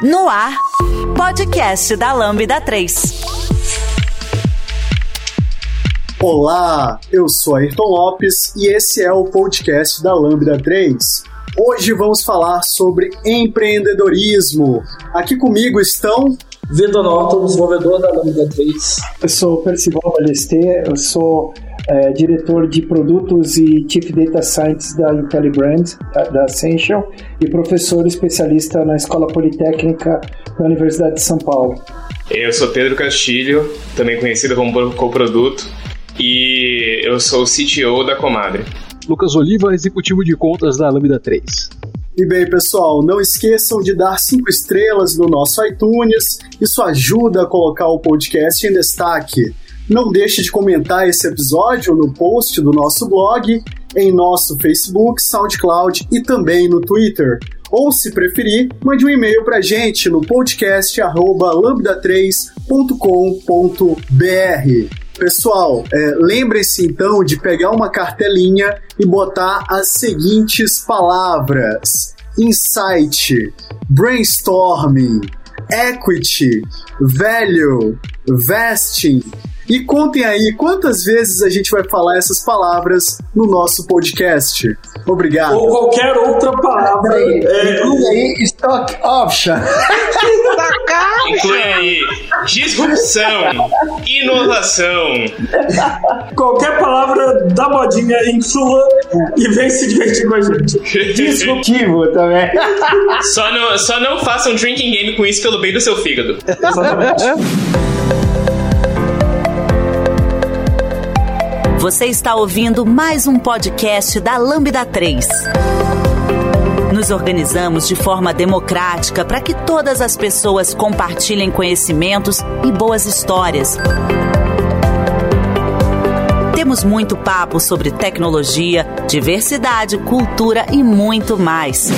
No ar, podcast da Lambda 3. Olá, eu sou Ayrton Lopes e esse é o podcast da Lambda 3. Hoje vamos falar sobre empreendedorismo. Aqui comigo estão Vitor Norton, desenvolvedor da Lambda 3. Eu sou Percival Balester, eu sou é, diretor de produtos e Chief Data Scientist da IntelliBrand, da Essential, e professor especialista na Escola Politécnica da Universidade de São Paulo. Eu sou Pedro Castilho, também conhecido como coproduto, e eu sou o CTO da Comadre. Lucas Oliva, executivo de contas da Lambda 3. E bem, pessoal, não esqueçam de dar cinco estrelas no nosso iTunes, isso ajuda a colocar o podcast em destaque. Não deixe de comentar esse episódio no post do nosso blog, em nosso Facebook, SoundCloud e também no Twitter. Ou, se preferir, mande um e-mail para a gente no podcast lambda3.com.br. Pessoal, é, lembre-se então de pegar uma cartelinha e botar as seguintes palavras: insight, brainstorming, equity, value, vesting, e contem aí quantas vezes a gente vai falar essas palavras no nosso podcast. Obrigado. Ou qualquer outra palavra. É... Inclui aí stock option. Inclui aí disrupção, inovação. Qualquer palavra da modinha influa e vem se divertir com a gente. Disruptivo também. Só não, só não faça um drinking game com isso pelo bem do seu fígado. Exatamente. Você está ouvindo mais um podcast da Lambda 3. Nos organizamos de forma democrática para que todas as pessoas compartilhem conhecimentos e boas histórias. Temos muito papo sobre tecnologia, diversidade, cultura e muito mais.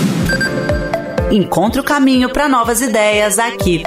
Encontre o caminho para novas ideias aqui.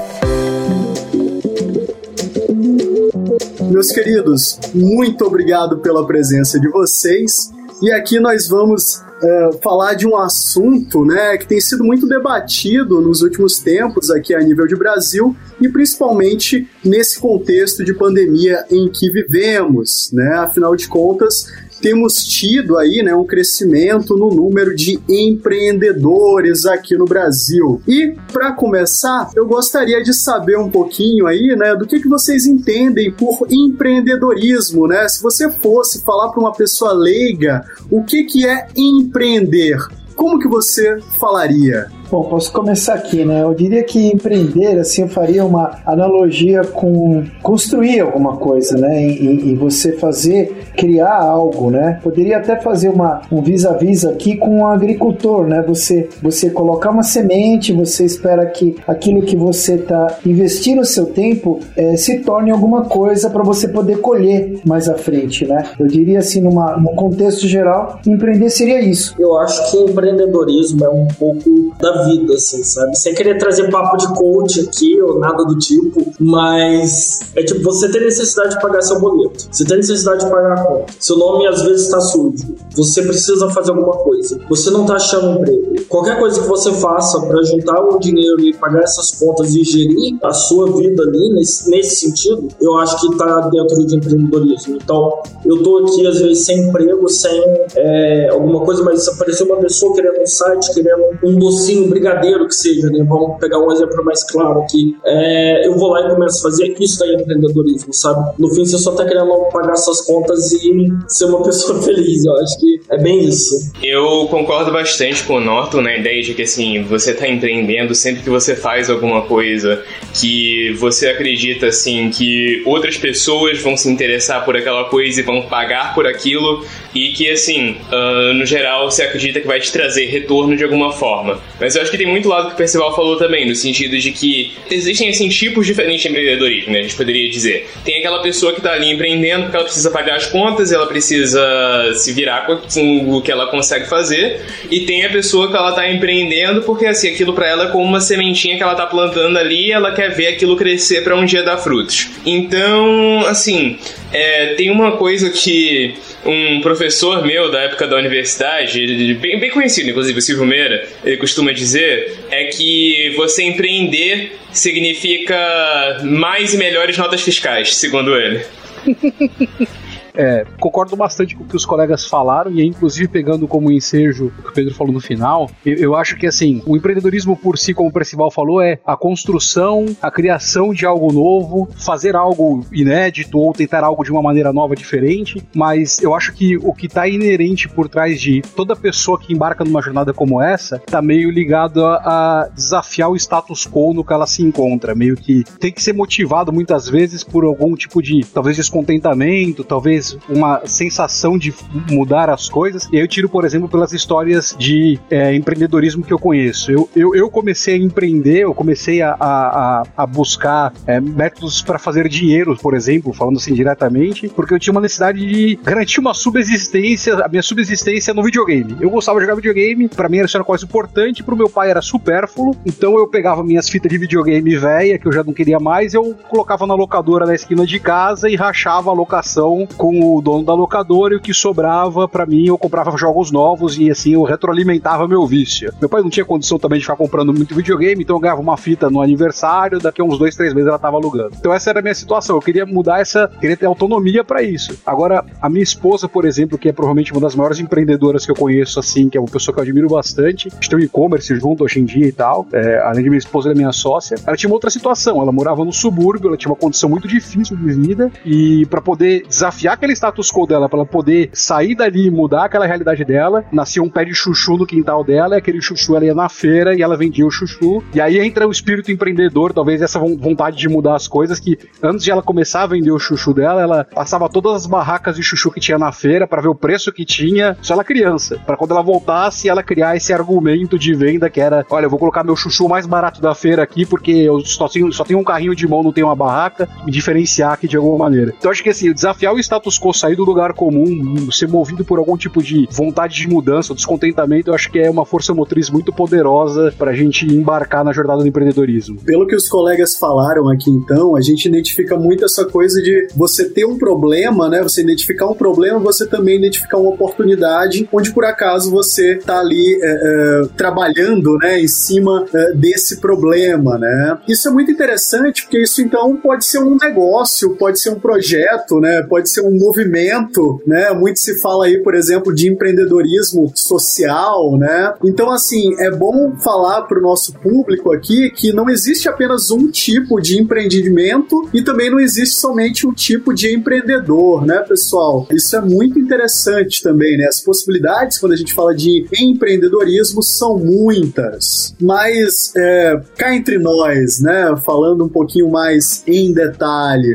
Meus queridos, muito obrigado pela presença de vocês. E aqui nós vamos uh, falar de um assunto né, que tem sido muito debatido nos últimos tempos aqui a nível de Brasil e principalmente nesse contexto de pandemia em que vivemos. Né? Afinal de contas, temos tido aí né, um crescimento no número de empreendedores aqui no Brasil. E para começar, eu gostaria de saber um pouquinho aí, né, do que, que vocês entendem por empreendedorismo, né? Se você fosse falar para uma pessoa leiga, o que, que é empreender? Como que você falaria? Bom, posso começar aqui, né? Eu diria que empreender, assim, eu faria uma analogia com construir alguma coisa, né? E, e você fazer, criar algo, né? Poderia até fazer uma, um vis-a-vis aqui com um agricultor, né? Você, você colocar uma semente, você espera que aquilo que você está investindo o seu tempo é, se torne alguma coisa para você poder colher mais à frente, né? Eu diria assim, numa, num contexto geral, empreender seria isso. Eu acho que empreendedorismo é um pouco da vida, assim, sabe? Sem querer trazer papo de coach aqui ou nada do tipo, mas é tipo, você tem necessidade de pagar seu boleto, você tem necessidade de pagar a conta, seu nome às vezes está sujo, você precisa fazer alguma coisa, você não está achando emprego. Qualquer coisa que você faça para juntar o dinheiro e pagar essas contas e gerir a sua vida ali nesse, nesse sentido, eu acho que está dentro de empreendedorismo. Então, eu tô aqui às vezes sem emprego, sem é, alguma coisa, mas apareceu uma pessoa querendo um site, querendo um docinho, brigadeiro que seja, né? Vamos pegar um exemplo mais claro aqui. É, eu vou lá e começo a fazer isso daí é empreendedorismo, sabe? No fim, você só tá querendo pagar suas contas e ser uma pessoa feliz. Eu acho que é bem isso. Eu concordo bastante com o Norton na ideia de que, assim, você tá empreendendo sempre que você faz alguma coisa que você acredita, assim, que outras pessoas vão se interessar por aquela coisa e vão pagar por aquilo e que, assim, uh, no geral, você acredita que vai te trazer retorno de alguma forma. Mas eu acho que tem muito lado que o Percival falou também, no sentido de que existem, assim, tipos diferentes de empreendedorismo, né? A gente poderia dizer. Tem aquela pessoa que tá ali empreendendo porque ela precisa pagar as contas, ela precisa se virar com o que ela consegue fazer, e tem a pessoa que ela tá empreendendo porque, assim, aquilo para ela é como uma sementinha que ela tá plantando ali ela quer ver aquilo crescer para um dia dar frutos. Então, assim, é, tem uma coisa que Um professor meu da época da universidade, bem, bem conhecido, inclusive, o Silvio Meira, ele costuma dizer é que você empreender significa mais e melhores notas fiscais, segundo ele. É, concordo bastante com o que os colegas falaram, e inclusive pegando como ensejo o que o Pedro falou no final, eu, eu, acho que assim, o empreendedorismo por si, como o Percival falou, é a construção, a criação de algo novo, fazer algo inédito ou tentar algo de uma maneira nova, diferente, mas eu acho que o que está inerente por trás de toda pessoa que embarca numa jornada como essa, está meio ligado a, a desafiar o status quo no que ela se encontra, meio que tem que ser motivado muitas vezes por algum tipo de, talvez descontentamento, talvez uma sensação de mudar as coisas. Eu tiro, por exemplo, pelas histórias de é, empreendedorismo que eu conheço. Eu, eu, eu, comecei a empreender, eu comecei a, a, a buscar é, métodos para fazer dinheiro, por exemplo, falando assim diretamente, porque eu tinha uma necessidade de garantir uma subsistência, a minha subsistência no videogame. Eu gostava de jogar videogame, para mim era uma coisa importante, pro meu pai era supérfluo, então eu pegava minhas fitas de videogame velha, que eu já não queria mais, eu colocava na locadora na esquina de casa e rachava a locação com com o dono da locadora e o que sobrava para mim eu comprava jogos novos e assim eu retroalimentava meu vício. Meu pai não tinha condição também de ficar comprando muito videogame, então eu ganhava uma fita no aniversário, daqui a uns dois, três meses ela tava alugando. Então essa era a minha situação, eu queria mudar essa, queria ter autonomia para isso. Agora, a minha esposa, por exemplo, que é provavelmente uma das maiores empreendedoras que eu conheço, assim, que é uma pessoa que eu admiro bastante, a gente tem um e-commerce junto hoje em dia e tal, é, além de minha esposa, ela é minha sócia, ela tinha uma outra situação, ela morava no subúrbio, ela tinha uma condição muito difícil de vida e para poder desafiar aquele status quo dela, para ela poder sair dali e mudar aquela realidade dela. Nascia um pé de chuchu no quintal dela, e aquele chuchu ela ia na feira e ela vendia o chuchu. E aí entra o espírito empreendedor, talvez essa vontade de mudar as coisas, que antes de ela começar a vender o chuchu dela, ela passava todas as barracas de chuchu que tinha na feira para ver o preço que tinha, só ela criança, para quando ela voltasse ela criar esse argumento de venda que era, olha, eu vou colocar meu chuchu mais barato da feira aqui porque eu só tenho, só tenho um carrinho de mão, não tenho uma barraca, me diferenciar aqui de alguma maneira. Então acho que assim, desafiar o status quo, sair do lugar comum, ser movido por algum tipo de vontade de mudança, descontentamento, eu acho que é uma força motriz muito poderosa para a gente embarcar na jornada do empreendedorismo. Pelo que os colegas falaram aqui então, a gente identifica muito essa coisa de você ter um problema, né? Você identificar um problema, você também identificar uma oportunidade onde por acaso você está ali é, é, trabalhando, né, em cima é, desse problema, né? Isso é muito interessante porque isso então pode ser um negócio, pode ser um projeto, né? Pode ser um movimento, né? Muito se fala aí, por exemplo, de empreendedorismo social, né? Então, assim, é bom falar para o nosso público aqui que não existe apenas um tipo de empreendimento e também não existe somente um tipo de empreendedor, né, pessoal? Isso é muito interessante também, né? As possibilidades, quando a gente fala de empreendedorismo, são muitas. Mas, é, cá entre nós, né? Falando um pouquinho mais em detalhe,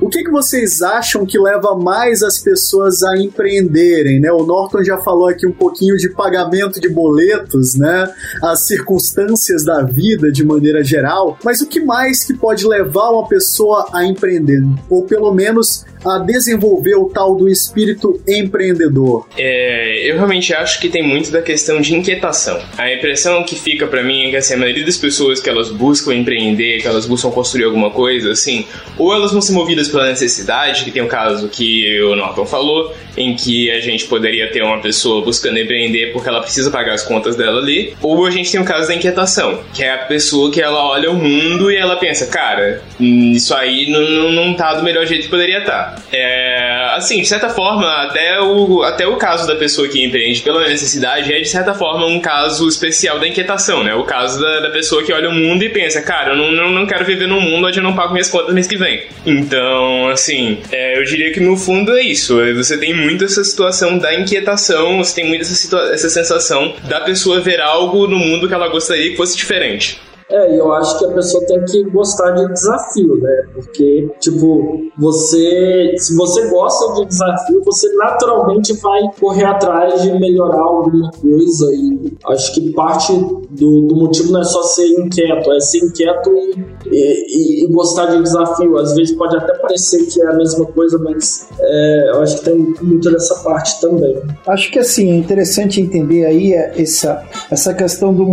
o que, que vocês acham que leva mais as pessoas a empreenderem, né? O Norton já falou aqui um pouquinho de pagamento de boletos, né? As circunstâncias da vida de maneira geral, mas o que mais que pode levar uma pessoa a empreender? Ou pelo menos a desenvolver o tal do espírito empreendedor? É, eu realmente acho que tem muito da questão de inquietação. A impressão que fica para mim é que assim, a maioria das pessoas que elas buscam empreender, que elas buscam construir alguma coisa, assim, ou elas vão ser movidas pela necessidade, que tem um caso que o Norton falou, em que a gente poderia ter uma pessoa buscando empreender porque ela precisa pagar as contas dela ali, ou a gente tem o caso da inquietação, que é a pessoa que ela olha o mundo e ela pensa, cara, isso aí não, não, não tá do melhor jeito que poderia estar. Tá. É, assim, de certa forma, até o, até o caso da pessoa que empreende pela necessidade é, de certa forma, um caso especial da inquietação, né? O caso da, da pessoa que olha o mundo e pensa, cara, eu não, não, quero viver num mundo onde eu não pago minhas contas mês que vem. Então, assim, é, eu diria que no fundo é isso. Você tem muito essa situação da inquietação, você tem muito essa, essa sensação da pessoa ver algo no mundo que ela gostaria que fosse diferente. É, e eu acho que a pessoa tem que gostar de desafio, né? Porque, tipo, você. Se você gosta de desafio, você naturalmente vai correr atrás de melhorar alguma coisa. E acho que parte do, do, motivo não é só ser inquieto, é ser inquieto e, e, e, gostar de desafio. Às vezes pode até parecer que é a mesma coisa, mas é, eu acho que tem muito dessa parte também. Acho que assim, é interessante entender aí essa, essa questão do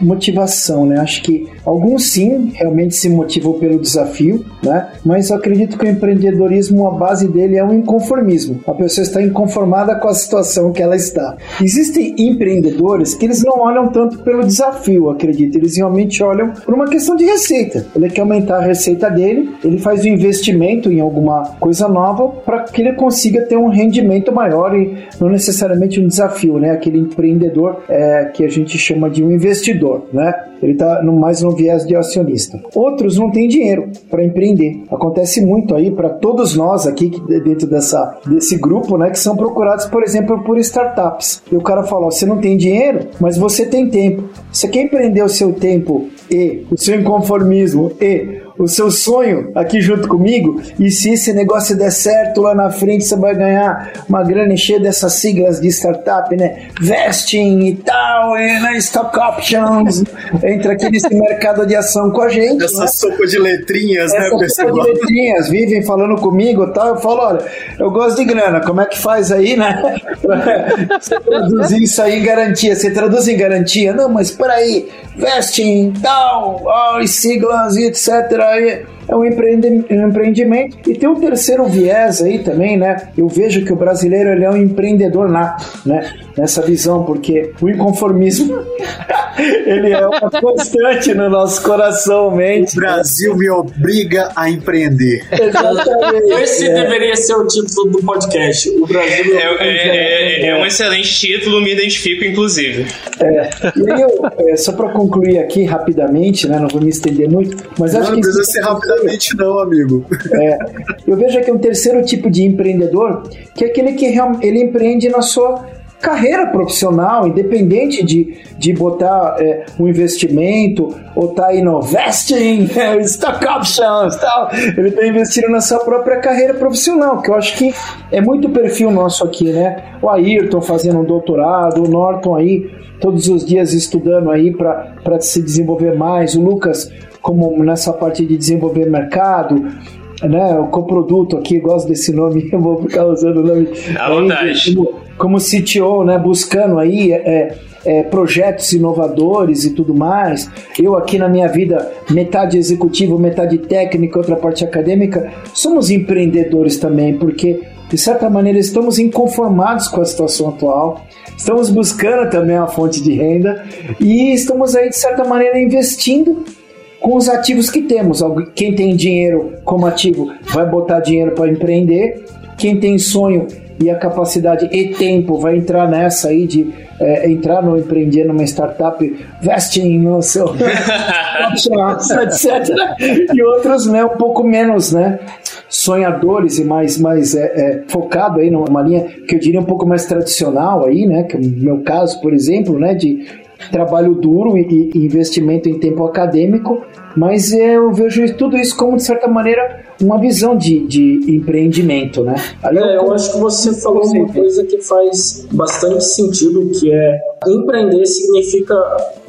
motivação, né? Acho que alguns sim realmente se motivam pelo desafio, né? Mas eu acredito que o empreendedorismo, a base dele é um inconformismo. A pessoa está inconformada com a situação que ela está. Existem empreendedores que eles não olham tanto pelo desafio, acredito. Eles realmente olham por uma questão de receita. Ele quer aumentar a receita dele, ele faz um investimento em alguma coisa nova para que ele consiga ter um rendimento maior e não necessariamente um desafio, né? Aquele empreendedor é, que a gente chama de um investidor, né? Ele está mais no viés de acionista. Outros não têm dinheiro para empreender. Acontece muito aí para todos nós aqui dentro dessa, desse grupo, né, que são procurados, por exemplo, por startups. E o cara fala: ó, você não tem dinheiro, mas você tem tempo. Você quer empreender o seu tempo e o seu inconformismo e o seu sonho aqui junto comigo. E se esse negócio der certo lá na frente, você vai ganhar uma grana cheia dessas siglas de startup, né? Vesting e tal, e né? stock options. Entra aqui nesse mercado de ação com a gente. Essa né? sopa de letrinhas, né, Essa né, pessoal? Sopa de letrinhas, vivem falando comigo e tal. Eu falo, olha, eu gosto de grana, como é que faz aí, né? você traduzir isso aí em garantia. Você traduz em garantia? Não, mas peraí, vesting, tal, oh, siglas e etc aí é um, empreendimento. E tem um terceiro viés aí também, né? Eu vejo que o brasileiro ele é um empreendedor nato, né? Nessa visão, porque o inconformismo ele é uma constante no nosso coração, mente. O Brasil me obriga a empreender. Exatamente. Esse é. deveria ser o título do podcast. O Brasil é, é, é, é um excelente título, me identifico, inclusive. É. E aí eu, é, só para concluir aqui rapidamente, né? Não vou me estender muito, mas não, acho não que. Não precisa ser rapidamente Obviamente não, amigo. É, eu vejo aqui um terceiro tipo de empreendedor, que é aquele que ele empreende na sua carreira profissional, independente de, de botar é, um investimento ou tá aí no vesting, é, stock options tal. Ele está investindo na sua própria carreira profissional, que eu acho que é muito perfil nosso aqui, né? O Ayrton fazendo um doutorado, o Norton aí todos os dias estudando aí para se desenvolver mais, o Lucas como nessa parte de desenvolver mercado, né, o coproduto aqui, gosto desse nome, eu vou ficar usando o nome. À vontade. Como, como CTO, né, buscando aí é, é, projetos inovadores e tudo mais. Eu aqui na minha vida, metade executivo, metade técnica, outra parte acadêmica, somos empreendedores também, porque de certa maneira estamos inconformados com a situação atual. Estamos buscando também uma fonte de renda e estamos aí de certa maneira investindo com os ativos que temos. Quem tem dinheiro como ativo vai botar dinheiro para empreender. Quem tem sonho e a capacidade e tempo vai entrar nessa aí de é, entrar no empreender numa startup, vesting no seu etc. E outros, né, um pouco menos, né? sonhadores e mais, mais é, é, focado aí numa linha que eu diria um pouco mais tradicional aí, né? Que é o meu caso, por exemplo, né? De trabalho duro e, e investimento em tempo acadêmico, mas eu vejo tudo isso como, de certa maneira, uma visão de, de empreendimento, né? Aí é, eu, eu acho que você falou uma coisa que faz bastante sentido, que é empreender significa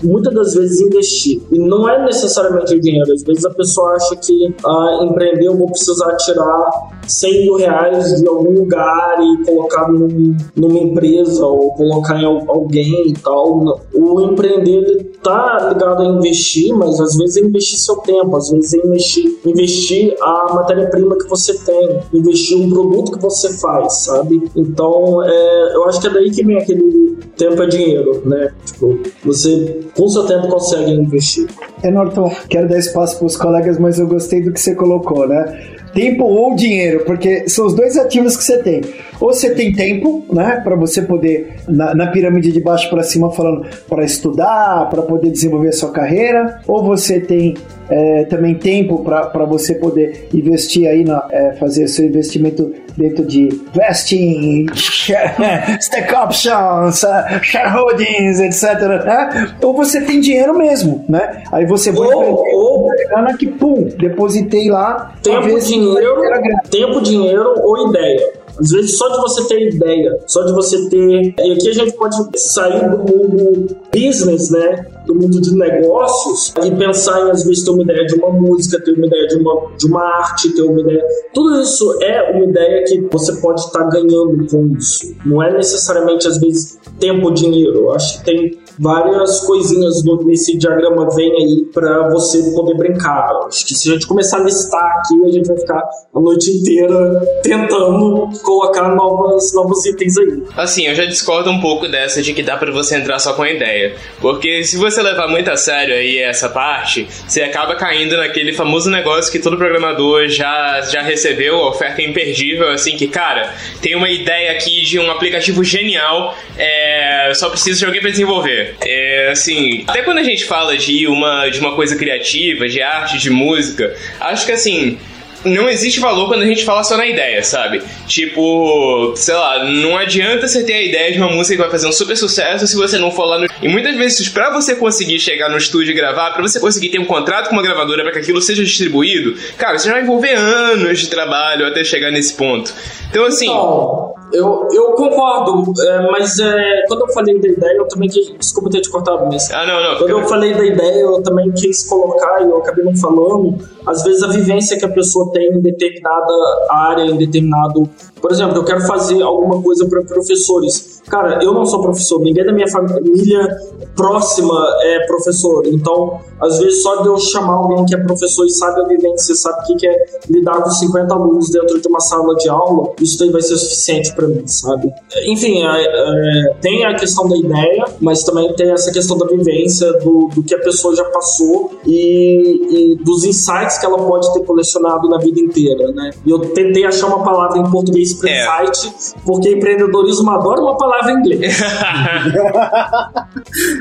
muitas das vezes investir. E não é necessariamente dinheiro. Às vezes a pessoa acha que ah, empreender eu vou precisar tirar 100 mil reais de algum lugar e colocar num, numa empresa ou colocar em alguém e tal. O empreender tá ligado a investir, mas às vezes é investir seu tempo, às vezes é investir, investir a matéria-prima que você tem, investir um produto que você faz, sabe? Então, é, eu acho que é daí que vem aquele tempo é dinheiro, né? Tipo, você com seu tempo consegue investir. É, Norton, quero dar espaço para os colegas, mas eu gostei do que você colocou, né? Tempo ou dinheiro, porque são os dois ativos que você tem. Ou você tem tempo, né, para você poder, na, na, pirâmide de baixo para cima, falando para estudar, para poder desenvolver a sua carreira, ou você tem é, também tempo para você poder investir aí, na, é, fazer seu investimento dentro de vesting, stock options, shareholdings, etc. Né? Ou você tem dinheiro mesmo, né? Aí você vai ou, ou grana que pum, depositei lá. Tempo, dinheiro, tempo, dinheiro ou ideia. Às vezes, só de você ter ideia, só de você ter. E aqui a gente pode sair do mundo business, né? Do mundo de negócios e pensar em, às vezes, ter uma ideia de uma música, ter uma ideia de uma, de uma arte, ter uma ideia. Tudo isso é uma ideia que você pode estar ganhando com isso. Não é necessariamente, às vezes, tempo ou dinheiro. Eu acho que tem várias coisinhas nesse diagrama vem aí para você poder brincar. Acho que se a gente começar a listar aqui, a gente vai ficar a noite inteira tentando colocar novas, novos itens aí. Assim, eu já discordo um pouco dessa de que dá para você entrar só com a ideia. Porque se você levar muito a sério aí essa parte, você acaba caindo naquele famoso negócio que todo programador já, já recebeu, oferta imperdível, assim, que, cara, tem uma ideia aqui de um aplicativo genial, é, só precisa de alguém para desenvolver. É, assim, até quando a gente fala de uma, de uma coisa criativa, de arte, de música, acho que assim, não existe valor quando a gente fala só na ideia, sabe? Tipo, sei lá, não adianta você ter a ideia de uma música que vai fazer um super sucesso se você não for lá no. E muitas vezes, para você conseguir chegar no estúdio e gravar, para você conseguir ter um contrato com uma gravadora para que aquilo seja distribuído, cara, você já vai envolver anos de trabalho até chegar nesse ponto. Então, assim. Então, eu, eu concordo, é, mas é, quando eu falei da ideia, eu também quis. Desculpa ter te cortado, mas. Ah, não, não. Quando eu falei da ideia, eu também quis colocar, e eu acabei não falando, às vezes a vivência que a pessoa tem em determinada área, em determinado. Por exemplo, eu quero fazer alguma coisa para professores. Cara, eu não sou professor, ninguém da minha família próxima é professor. Então, às vezes, só de eu chamar alguém que é professor e sabe a vivência, sabe o que é lidar com 50 alunos dentro de uma sala de aula, isso daí vai ser suficiente para mim, sabe? Enfim, é, é, tem a questão da ideia, mas também tem essa questão da vivência, do, do que a pessoa já passou e, e, dos insights que ela pode ter colecionado na vida inteira, né? E eu tentei achar uma palavra em português para é. insight, porque empreendedorismo adora uma palavra em inglês.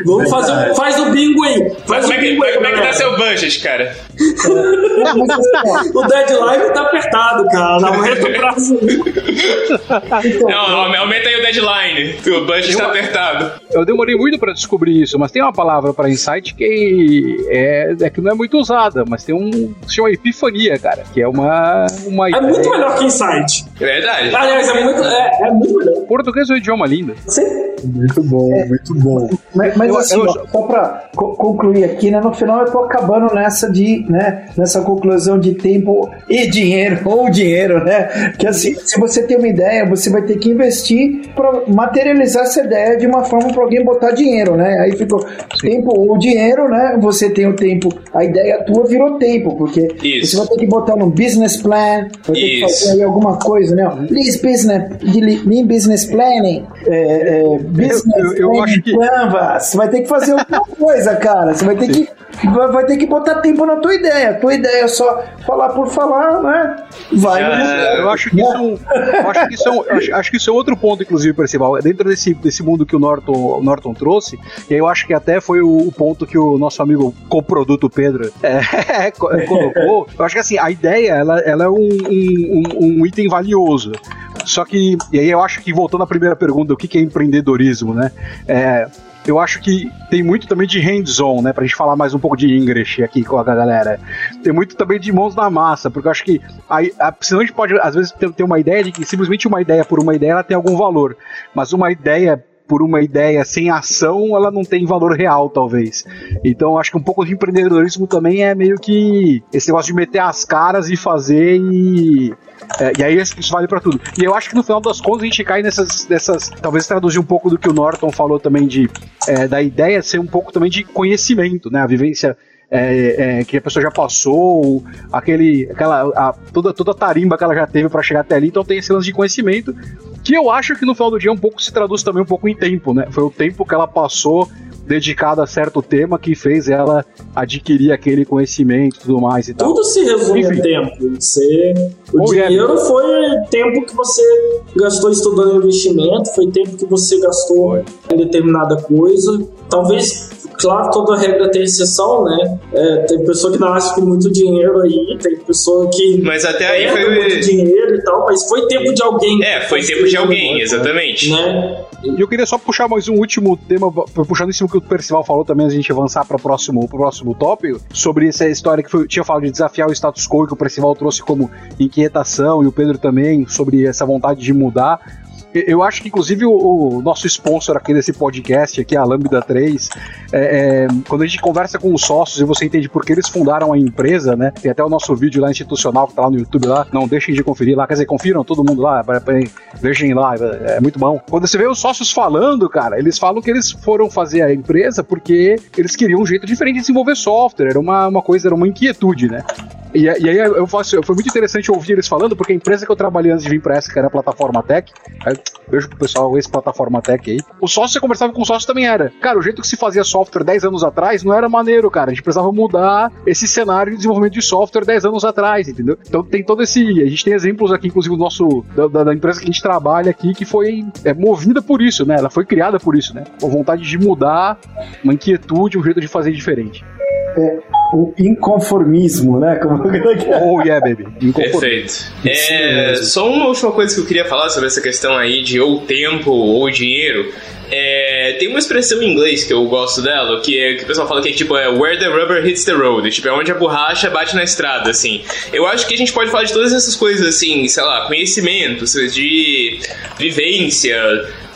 Vamos fazer um, faz o bingo aí. Faz como, é que, aí, como é que tá seu budget, cara? o deadline tá apertado, cara. Aumenta o prazo. Não, aumenta aí o deadline. O budget eu, tá apertado. Eu demorei muito pra descobrir isso, mas tem uma palavra pra insight que é, é que não é muito usada, mas tem um. se chama epifania, cara, que é uma. uma é ideia. muito melhor que insight. É verdade. Aliás, é muito, é, é muito melhor. Português é um idioma lindo. Sim. Muito bom, é. muito bom. Mas, mas eu, assim, eu, ó, só pra co concluir aqui, né? No final eu tô acabando nessa de, né? Nessa conclusão de tempo e dinheiro, ou dinheiro, né? Que assim, se você tem uma ideia, você vai ter que investir para materializar essa ideia de uma forma para alguém botar dinheiro, né? Aí ficou Sim. tempo ou dinheiro, né? Você tem o tempo, a ideia tua virou tempo, porque Isso. você vai ter que botar um business plan, vai ter Isso. que fazer aí alguma coisa, né? Please business, lean business planning, é, é, business eu, eu, eu acho que... Canvas, vai ter que fazer alguma coisa, cara. Você vai ter Sim. que vai ter que botar tempo na tua ideia. Tua ideia é só falar por falar, né? Vai. É, eu acho que isso, é um, acho que isso é um, acho, acho, que isso é outro ponto, inclusive, Percival. Dentro desse, desse mundo que o Norton, o Norton trouxe, e eu acho que até foi o, o ponto que o nosso amigo coproduto Pedro é, colocou. Eu acho que assim, a ideia ela, ela é um, um, um item valioso. Só que, e aí eu acho que voltando à primeira pergunta, o que, que é empreendedorismo, né? É, eu acho que tem muito também de hands-on, né? Pra gente falar mais um pouco de English aqui com a galera. Tem muito também de mãos na massa, porque eu acho que a, a, senão a gente pode, às vezes, ter, ter uma ideia de que simplesmente uma ideia por uma ideia ela tem algum valor. Mas uma ideia por uma ideia sem ação, ela não tem valor real, talvez. Então, acho que um pouco de empreendedorismo também é meio que esse negócio de meter as caras e fazer e. É, e aí isso vale para tudo. E eu acho que no final das contas a gente cai nessas, nessas talvez traduzir um pouco do que o Norton falou também de é, da ideia ser um pouco também de conhecimento, né? A vivência é, é, que a pessoa já passou, aquele, aquela, a, toda, toda a tarimba que ela já teve para chegar até ali, então tem esse lance de conhecimento, que eu acho que no final do dia um pouco se traduz também um pouco em tempo, né? Foi o tempo que ela passou dedicada a certo tema que fez ela adquirir aquele conhecimento e tudo mais e tal. Tudo se resume Enfim. a tempo. Você, o Ou dinheiro é. foi tempo que você gastou estudando investimento, foi tempo que você gastou em determinada coisa. Talvez Claro, toda regra tem exceção, né? É, tem pessoa que nasce com muito dinheiro aí, tem pessoa que. Mas até aí foi. muito dinheiro e tal, mas foi tempo de alguém. É, foi tempo de alguém, exatamente. Né? E eu queria só puxar mais um último tema, puxando em cima que o Percival falou também, a gente avançar para o próximo, próximo tópico, sobre essa história que foi, tinha falado de desafiar o status quo, que o Percival trouxe como inquietação, e o Pedro também, sobre essa vontade de mudar. Eu acho que, inclusive, o, o, nosso sponsor aqui desse podcast, aqui, a Lambda 3, é, é, quando a gente conversa com os sócios e você entende por que eles fundaram a empresa, né? Tem até o nosso vídeo lá institucional que tá lá no YouTube lá. Não deixem de conferir lá. Quer dizer, confiram todo mundo lá. Vejam lá, é, é muito bom. Quando você vê os sócios falando, cara, eles falam que eles foram fazer a empresa porque eles queriam um jeito diferente de desenvolver software. Era uma, uma coisa, era uma inquietude, né? E, e, aí eu faço, foi muito interessante ouvir eles falando, porque a empresa que eu trabalhei antes de vir para essa, que era a plataforma Tech, beijo pro pessoal, esse plataforma Tech aí. O sócio, você conversava com o sócio também era. Cara, o jeito que se fazia software 10 anos atrás não era maneiro, cara. A gente precisava mudar esse cenário de desenvolvimento de software 10 anos atrás, entendeu? Então tem todo esse. A gente tem exemplos aqui, inclusive, do nosso. Da, da empresa que a gente trabalha aqui, que foi é, movida por isso, né? Ela foi criada por isso, né? Com vontade de mudar, uma inquietude, um jeito de fazer diferente. É, o inconformismo, né? Como... oh, yeah, baby. Perfeito. É, só uma última coisa que eu queria falar sobre essa questão aí de ou tempo ou dinheiro. É, tem uma expressão em inglês que eu gosto dela, que, é, que o pessoal fala que é tipo é where the rubber hits the road, tipo, é onde a borracha bate na estrada, assim. Eu acho que a gente pode falar de todas essas coisas, assim, sei lá, conhecimento, de vivência,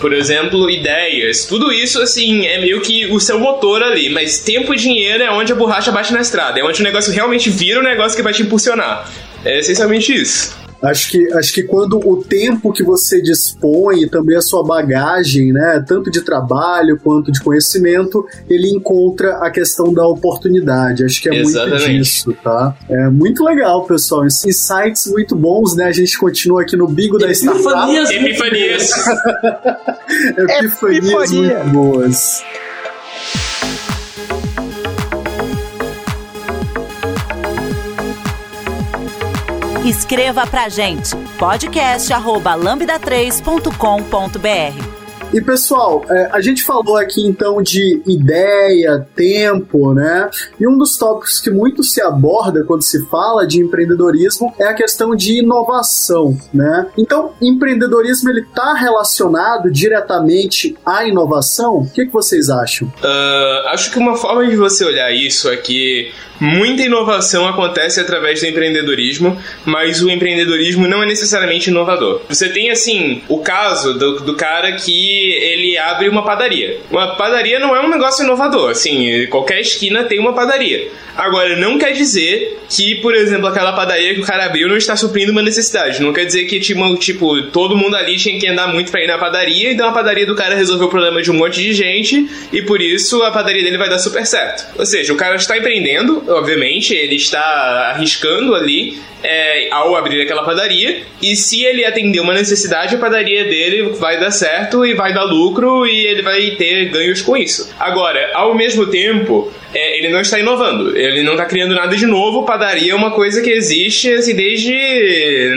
por exemplo, ideias. Tudo isso, assim, é meio que o seu motor ali. Mas tempo e dinheiro é onde a borracha bate na estrada. É onde o negócio realmente vira o negócio que vai te impulsionar. É essencialmente isso. Acho que, acho que quando o tempo que você dispõe e também a sua bagagem, né, tanto de trabalho quanto de conhecimento, ele encontra a questão da oportunidade. Acho que é Exatamente. muito disso, tá? É muito legal, pessoal. Insights muito bons, né? A gente continua aqui no Bigo da Startup. Epifanias. Epifanias muito boas. Escreva pra gente podcast@lambda3.com.br. E pessoal, é, a gente falou aqui então de ideia, tempo, né? E um dos tópicos que muito se aborda quando se fala de empreendedorismo é a questão de inovação, né? Então, empreendedorismo ele está relacionado diretamente à inovação? O que, que vocês acham? Uh, acho que uma forma de você olhar isso é que Muita inovação acontece através do empreendedorismo, mas o empreendedorismo não é necessariamente inovador. Você tem, assim, o caso do, do cara que ele abre uma padaria. Uma padaria não é um negócio inovador, assim, qualquer esquina tem uma padaria. Agora, não quer dizer que, por exemplo, aquela padaria que o cara abriu não está suprindo uma necessidade. Não quer dizer que, tipo, tipo todo mundo ali tinha que andar muito para ir na padaria, então a padaria do cara resolveu o problema de um monte de gente e por isso a padaria dele vai dar super certo. Ou seja, o cara está empreendendo, obviamente, ele está arriscando ali é, ao abrir aquela padaria. E se ele atender uma necessidade, a padaria dele vai dar certo e vai dar lucro e ele vai ter ganhos com isso. Agora, ao mesmo tempo, é, ele não está inovando, ele não está criando nada de novo. Padaria é uma coisa que existe assim, desde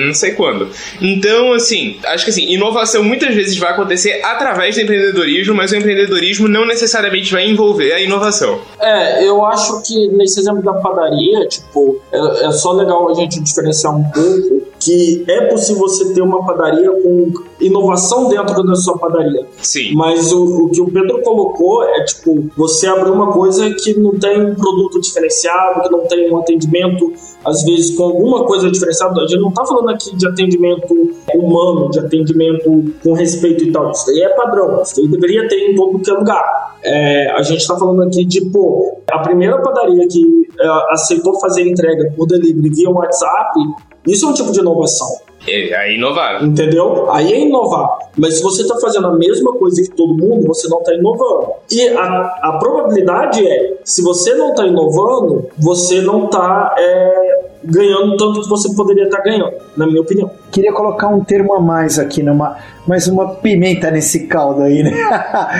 não sei quando. Então, assim, acho que assim, inovação muitas vezes vai acontecer através do empreendedorismo, mas o empreendedorismo não necessariamente vai envolver a inovação. É, eu acho que nesse exemplo da padaria, tipo, é, é só legal a gente diferenciar um pouco que é possível você ter uma padaria com inovação dentro da sua padaria. Sim. Mas o, o que o Pedro colocou é tipo, você abrir uma coisa que não tem um produto diferenciado, que não tem um atendimento, às vezes, com alguma coisa diferenciada. A gente não está falando aqui de atendimento humano, de atendimento com respeito e tal. Isso aí é padrão, isso aí deveria ter em todo é lugar. É, a gente está falando aqui de, pô, a primeira padaria que é, aceitou fazer entrega por delivery via WhatsApp, isso é um tipo de inovação. É, aí inovar. Entendeu? Aí é inovar. Mas se você está fazendo a mesma coisa que todo mundo, você não está inovando. E a, a probabilidade é, se você não está inovando, você não está é, ganhando tanto que você poderia estar tá ganhando, na minha opinião. Queria colocar um termo a mais aqui, numa, mais uma pimenta nesse caldo aí, né?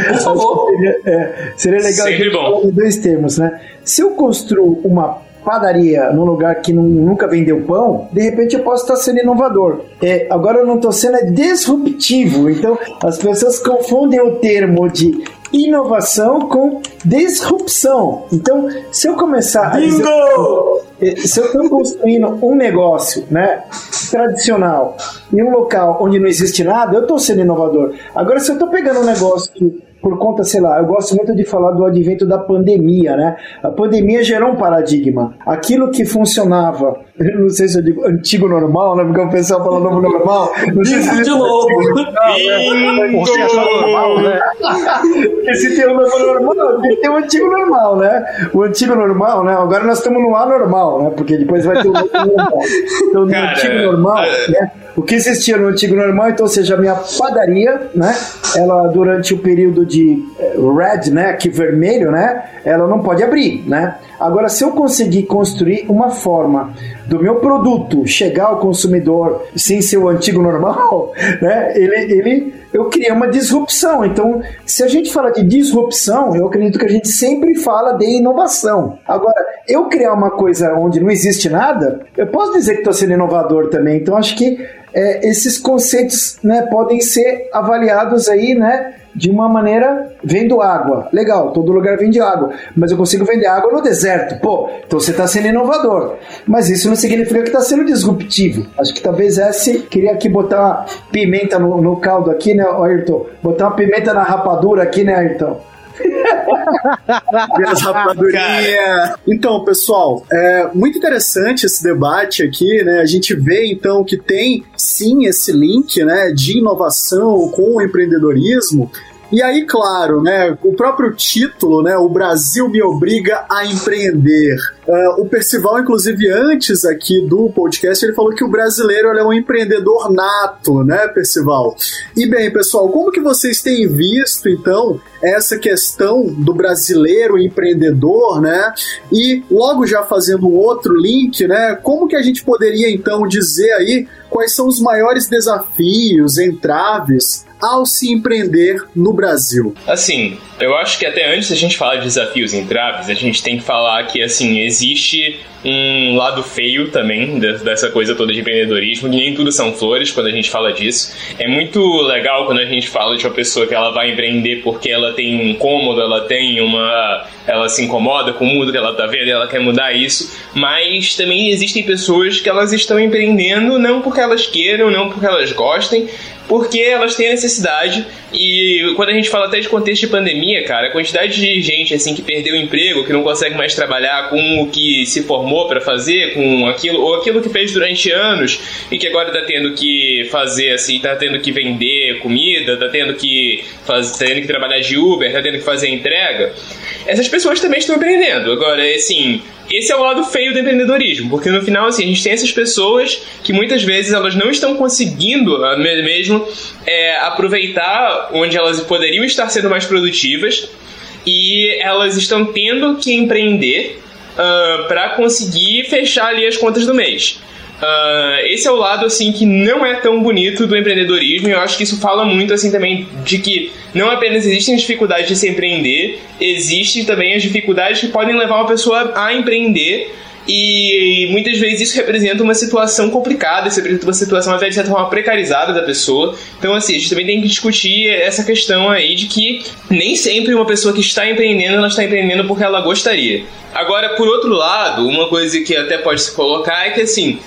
Por favor. seria, é, seria legal Sempre bom. dois termos, né? Se eu construo uma padaria num lugar que não, nunca vendeu pão, de repente eu posso estar sendo inovador. É, agora eu não estou sendo disruptivo. Então as pessoas confundem o termo de inovação com disrupção. Então, se eu começar a dizer, eh, se eu estou construindo um negócio, né, tradicional, em um local onde não existe nada, eu estou sendo inovador. Agora, se eu estou pegando um negócio que por conta, sei lá, eu gosto muito de falar do advento da pandemia, né? A pandemia gerou um paradigma. Aquilo que funcionava, não sei se eu digo antigo normal, né? Porque o pessoal fala novo normal. Não sei se de novo. É normal, né? Porque se tem o novo normal, tem que ter o antigo normal, né? O antigo normal, né? Agora nós estamos no anormal, né? Porque depois vai ter o novo normal. Então, no antigo normal, é- né? O que existia no antigo normal, então, ou seja, a minha padaria, né? Ela, durante o período de eh, red, né? Que vermelho, né? Ela não pode abrir, né? Agora, se eu conseguir construir uma forma do meu produto chegar ao consumidor sem ser o antigo normal, né? Ele, ele, eu criei uma disrupção. Então, se a gente fala de disrupção, eu acredito que a gente sempre fala de inovação. Agora, eu criar uma coisa onde não existe nada, eu posso dizer que estou sendo inovador também. Então, acho que é, esses conceitos né, podem ser avaliados aí, né? De uma maneira, vendo água. Legal, todo lugar vende água. Mas eu consigo vender água no deserto. Pô, então você está sendo inovador. Mas isso não significa que está sendo disruptivo. Acho que talvez esse. Queria aqui botar uma pimenta no, no caldo aqui, né, Ayrton? Botar uma pimenta na rapadura aqui, né, Ayrton? Minhas rapadurinhas. Então, pessoal, é muito interessante esse debate aqui, né? A gente vê então que tem sim esse link, né, de inovação com o empreendedorismo. E aí, claro, né, o próprio título, né, o Brasil me obriga a empreender. Ah, o Percival, inclusive, antes aqui do podcast, ele falou que o brasileiro é um empreendedor nato, né, Percival? E bem, pessoal, como que vocês têm visto, então, essa questão do brasileiro empreendedor, né? E logo já fazendo um outro link, né? Como que a gente poderia, então, dizer aí quais são os maiores desafios, entraves ao se empreender no Brasil? Assim, eu acho que até antes da gente falar de desafios e entraves, a gente tem que falar que, assim, existe um lado feio também de- dessa coisa toda de empreendedorismo, que nem tudo são flores quando a gente fala disso. É muito legal quando a gente fala de uma pessoa que ela vai empreender porque ela tem um incômodo, ela tem uma. ela se incomoda com o mundo que ela tá vendo ela quer mudar isso, mas também existem pessoas que elas estão empreendendo não porque elas queiram, não porque elas gostem, porque elas têm a necessidade. E quando a gente fala até de contexto de pandemia, cara, a quantidade de gente assim que perdeu o emprego, que não consegue mais trabalhar com o que se formou para fazer, com aquilo ou aquilo que fez durante anos e que agora tá tendo que fazer assim, tá tendo que vender comida, tá tendo que faz, tá tendo que trabalhar de Uber, tá tendo que fazer entrega. Essas pessoas também estão empreendendo. Agora, assim, esse é o lado feio do empreendedorismo, porque no final, assim, a gente tem essas pessoas que muitas vezes elas não estão conseguindo ah, me- mesmo é, aproveitar onde elas poderiam estar sendo mais produtivas e elas estão tendo que empreender para conseguir fechar ali as contas do mês. Ah, esse é o lado assim que não é tão bonito do empreendedorismo e eu acho que isso fala muito assim também de que não apenas existem dificuldades de se empreender, existem também as dificuldades que podem levar uma pessoa a empreender e muitas vezes isso representa uma situação complicada, isso representa uma situação até de certa forma precarizada da pessoa. Então, assim, a gente também tem que discutir essa questão aí de que nem sempre uma pessoa que está empreendendo, ela está empreendendo porque ela gostaria. Agora, por outro lado, uma coisa que até pode se colocar é que, assim,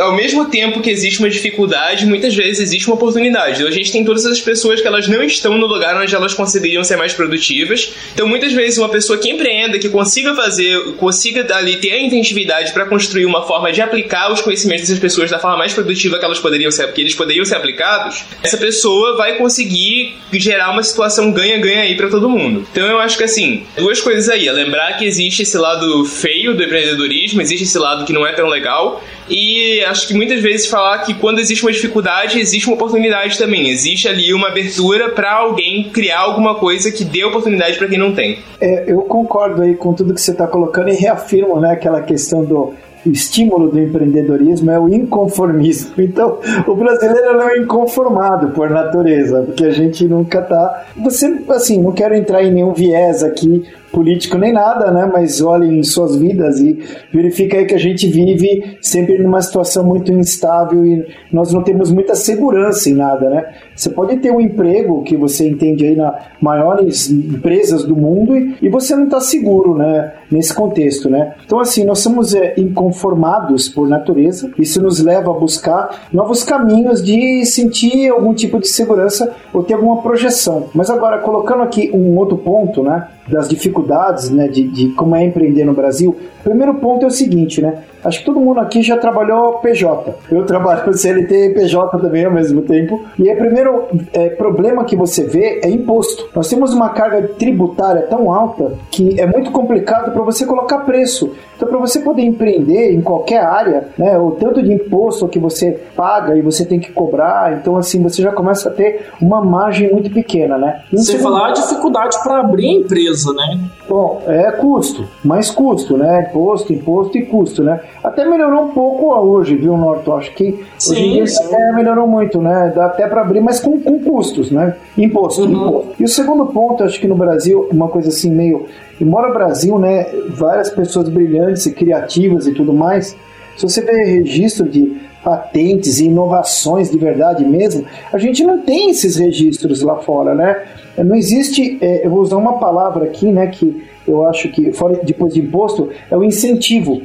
ao mesmo tempo que existe uma dificuldade, muitas vezes existe uma oportunidade. A gente tem todas essas pessoas que elas não estão no lugar onde elas conseguiriam ser mais produtivas. Então, muitas vezes, uma pessoa que empreenda, que consiga fazer, consiga ali ter a inventividade para construir uma forma de aplicar os conhecimentos dessas pessoas da forma mais produtiva que elas poderiam ser, que eles poderiam ser aplicados, essa pessoa vai conseguir gerar uma situação ganha-ganha aí para todo mundo. Então, eu acho que assim, duas coisas aí, é lembrar que existe esse lado feio do empreendedorismo, existe esse lado que não é tão legal, e acho que muitas vezes falar que quando existe uma dificuldade, existe uma oportunidade também. Existe ali uma abertura para alguém criar alguma coisa que dê oportunidade para quem não tem. É, eu concordo aí com tudo que você está colocando e reafirmo né, aquela questão do estímulo do empreendedorismo é o inconformismo. Então, o brasileiro não é inconformado por natureza, porque a gente nunca tá. Você, assim, não quero entrar em nenhum viés aqui político nem nada, né? Mas olhem suas vidas e verifica aí que a gente vive sempre numa situação muito instável e nós não temos muita segurança em nada, né? Você pode ter um emprego que você entende aí nas maiores empresas do mundo e, e você não está seguro, né? Nesse contexto, né? Então, assim, nós somos é, inconformados por natureza. Isso nos leva a buscar novos caminhos de sentir algum tipo de segurança ou ter alguma projeção. Mas agora, colocando aqui um outro ponto, né? Das dificuldades, né? De, de como é empreender no Brasil. Primeiro ponto é o seguinte, né? Acho que todo mundo aqui já trabalhou PJ. Eu trabalho CLT e PJ também ao mesmo tempo. E o primeiro é, problema que você vê é imposto. Nós temos uma carga tributária tão alta que é muito complicado para você colocar preço. Então, para você poder empreender em qualquer área, né, o tanto de imposto que você paga e você tem que cobrar, então assim você já começa a ter uma margem muito pequena, né? Sem falar a dificuldade para abrir a empresa, né? Bom, é custo, mais custo, né? Imposto, imposto e custo, né? Até melhorou um pouco hoje, viu, Norton? Acho que sim, hoje em dia é, melhorou muito, né? Dá até para abrir, mas com, com custos, né? Imposto, uhum. imposto. E o segundo ponto, acho que no Brasil, uma coisa assim meio embora o Brasil, né, várias pessoas brilhantes e criativas e tudo mais, se você vê registro de patentes e inovações de verdade mesmo, a gente não tem esses registros lá fora, né? Não existe, é, eu vou usar uma palavra aqui, né, que eu acho que fora depois de imposto é o incentivo.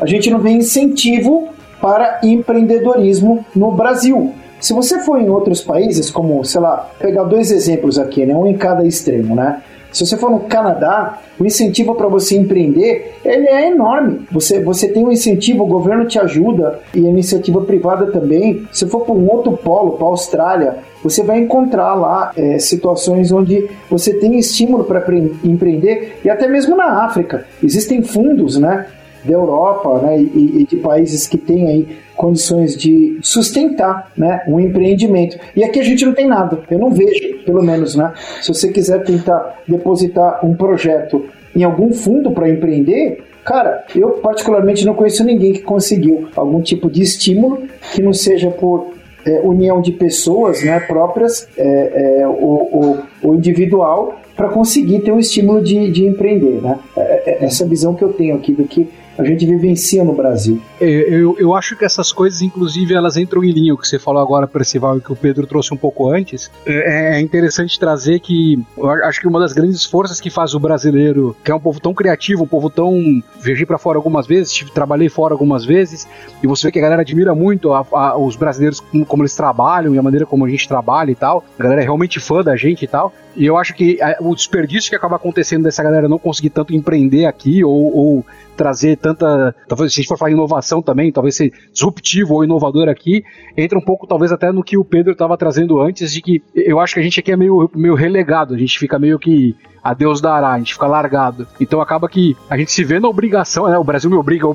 A gente não vê incentivo para empreendedorismo no Brasil. Se você for em outros países, como, sei lá, pegar dois exemplos aqui, né, um em cada extremo, né? Se você for no Canadá, o incentivo para você empreender ele é enorme. Você, você tem um incentivo, o governo te ajuda e a iniciativa privada também. Se for para um outro polo, para a Austrália, você vai encontrar lá é, situações onde você tem estímulo para empreender e até mesmo na África. Existem fundos, né? Da Europa né, e, e, de países que têm aí condições de sustentar né, um empreendimento. E aqui a gente não tem nada, eu não vejo, pelo menos. Né? Se você quiser tentar depositar um projeto em algum fundo para empreender, cara, eu particularmente não conheço ninguém que conseguiu algum tipo de estímulo que não seja por é, união de pessoas né, próprias é, é, ou, ou, individual para conseguir ter um estímulo de, de empreender. Né? É, é, essa visão que eu tenho aqui do que a gente vivencia no Brasil. É, eu, eu acho que essas coisas, inclusive, elas entram em linha, o que você falou agora, Percival, e que o Pedro trouxe um pouco antes. É, é interessante trazer que eu acho que uma das grandes forças que faz o brasileiro, que é um povo tão criativo, um povo tão. Viajei para fora algumas vezes, trabalhei fora algumas vezes, e você vê que a galera admira muito a, a, os brasileiros, como, como, eles trabalham e a maneira como a gente trabalha e tal. A galera é realmente fã da gente e tal. E eu acho que a, o desperdício que acaba acontecendo dessa galera não conseguir tanto empreender aqui ou, ou trazer tanta. Talvez se a gente for falar inovação também, talvez ser disruptivo ou inovador aqui, entra um pouco, talvez, até no que o Pedro estava trazendo antes, de que eu acho que a gente aqui é meio, meio relegado, a gente fica meio que a Deus dará, a gente fica largado. Então acaba que a gente se vê na obrigação, né? O Brasil me obriga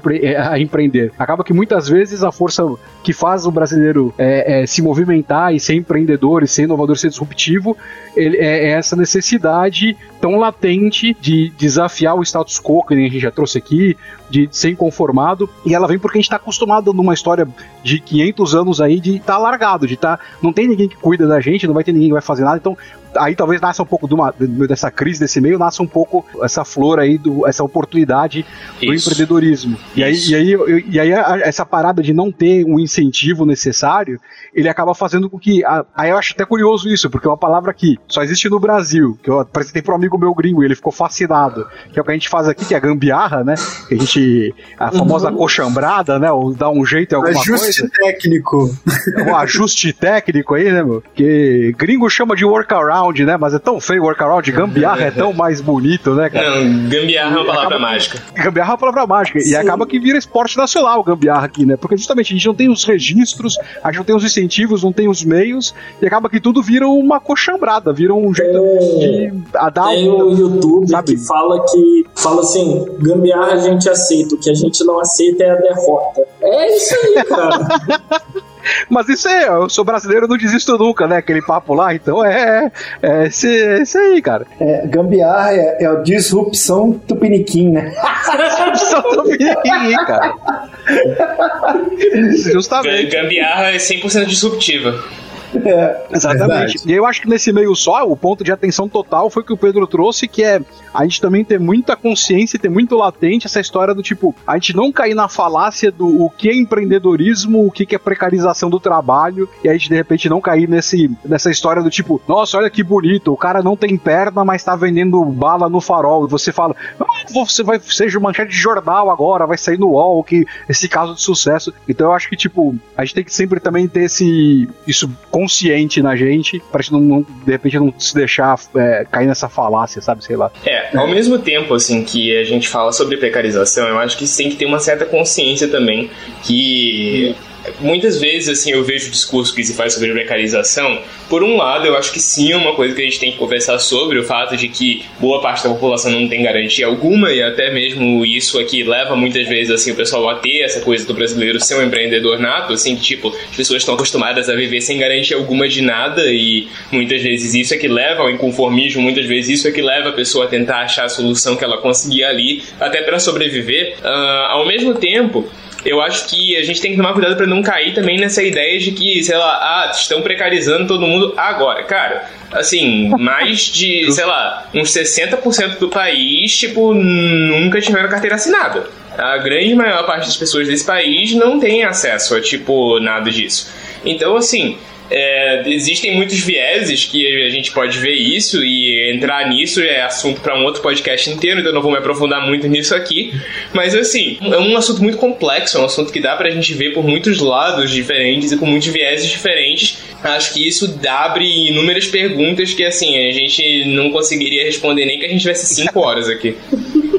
a empreender. Acaba que muitas vezes a força que faz o brasileiro é, é, se movimentar e ser empreendedor e ser inovador, ser disruptivo, ele, é, é, essa necessidade tão latente de desafiar o status quo, que a gente já trouxe aqui, de ser inconformado, e ela vem porque a gente está acostumado numa história de 500 anos aí de estar tá largado, de estar. Tá, não tem ninguém que cuida da gente, não vai ter ninguém que vai fazer nada, então aí talvez nasça um pouco de uma, dessa crise desse meio, nasça um pouco essa flor aí, do, essa oportunidade do Isso. empreendedorismo. E aí, e aí, e aí essa parada de não ter um incentivo necessário, ele acaba fazendo com que. Aí eu acho até curioso isso, porque é uma palavra que só existe no Brasil, que eu apresentei para um amigo meu gringo e ele ficou fascinado, que é o que a gente faz aqui, que é a gambiarra, né? Que a gente. A famosa uhum. cochambrada, né? Ou dar um jeito em alguma ajuste coisa. técnico. Um ajuste técnico aí, né, meu? Que gringo chama de workaround, né? Mas é tão feio workaround, gambiarra é tão mais bonito, né, cara? Não, gambiarra é uma palavra mágica. Gambiarra é uma palavra mágica. Sim. E acaba que vira esporte nacional gambiarra aqui, né? Porque justamente a gente não tem os registros, a gente não tem os incentivos, não tem os meios, e acaba que tudo vira uma cochambrada, vira um jeito de a dar Tem um YouTube sabe? que fala que fala assim, gambiarra a gente aceita, o que a gente não aceita é a derrota. É isso aí, cara. Mas isso é, eu sou brasileiro, não desisto nunca, né? Aquele papo lá, então é, é, esse, é esse aí, cara. É, gambiarra é, é a disrupção tupiniquim, né? disrupção tupiniquim, cara. Justamente. Gambiarra é 100% disruptiva. É, Exatamente. Verdade. E eu acho que nesse meio só, o ponto de atenção total foi que o Pedro trouxe, que é a gente também ter muita consciência, ter muito latente essa história do tipo, a gente não cair na falácia do o que é empreendedorismo, o que é precarização do trabalho, e a gente de repente não cair nesse, nessa história do tipo, nossa, olha que bonito, o cara não tem perna, mas tá vendendo bala no farol, e você fala, ah, você vai seja manchete de jornal agora, vai sair no UOL, que esse caso de sucesso. Então eu acho que, tipo, a gente tem que sempre também ter esse isso consciente na gente, pra gente não, não de repente não se deixar é, cair nessa falácia, sabe? Sei lá. É, ao mesmo tempo, assim, que a gente fala sobre precarização, eu acho que tem que ter uma certa consciência também que muitas vezes assim eu vejo o discurso que se faz sobre precarização. Por um lado, eu acho que sim é uma coisa que a gente tem que conversar sobre o fato de que boa parte da população não tem garantia alguma e até mesmo isso aqui leva muitas vezes assim o pessoal a ter essa coisa do brasileiro ser um empreendedor nato, assim, tipo, as pessoas estão acostumadas a viver sem garantia alguma de nada e muitas vezes isso é que leva ao inconformismo, muitas vezes isso é que leva a pessoa a tentar achar a solução que ela conseguia ali até para sobreviver. Uh, ao mesmo tempo, eu acho que a gente tem que tomar cuidado para não cair também nessa ideia de que, sei lá, ah, estão precarizando todo mundo agora. Cara, assim, mais de, sei lá, uns 60% do país, tipo, nunca tiveram carteira assinada. A grande maior parte das pessoas desse país não tem acesso a, tipo, nada disso. Então, assim, é, existem muitos vieses que a gente pode ver isso e entrar nisso é assunto para um outro podcast inteiro, então não vou me aprofundar muito nisso aqui. Mas assim, é um assunto muito complexo, é um assunto que dá pra gente ver por muitos lados diferentes e com muitos vieses diferentes. Acho que isso abre inúmeras perguntas que assim, a gente não conseguiria responder nem que a gente tivesse cinco horas aqui.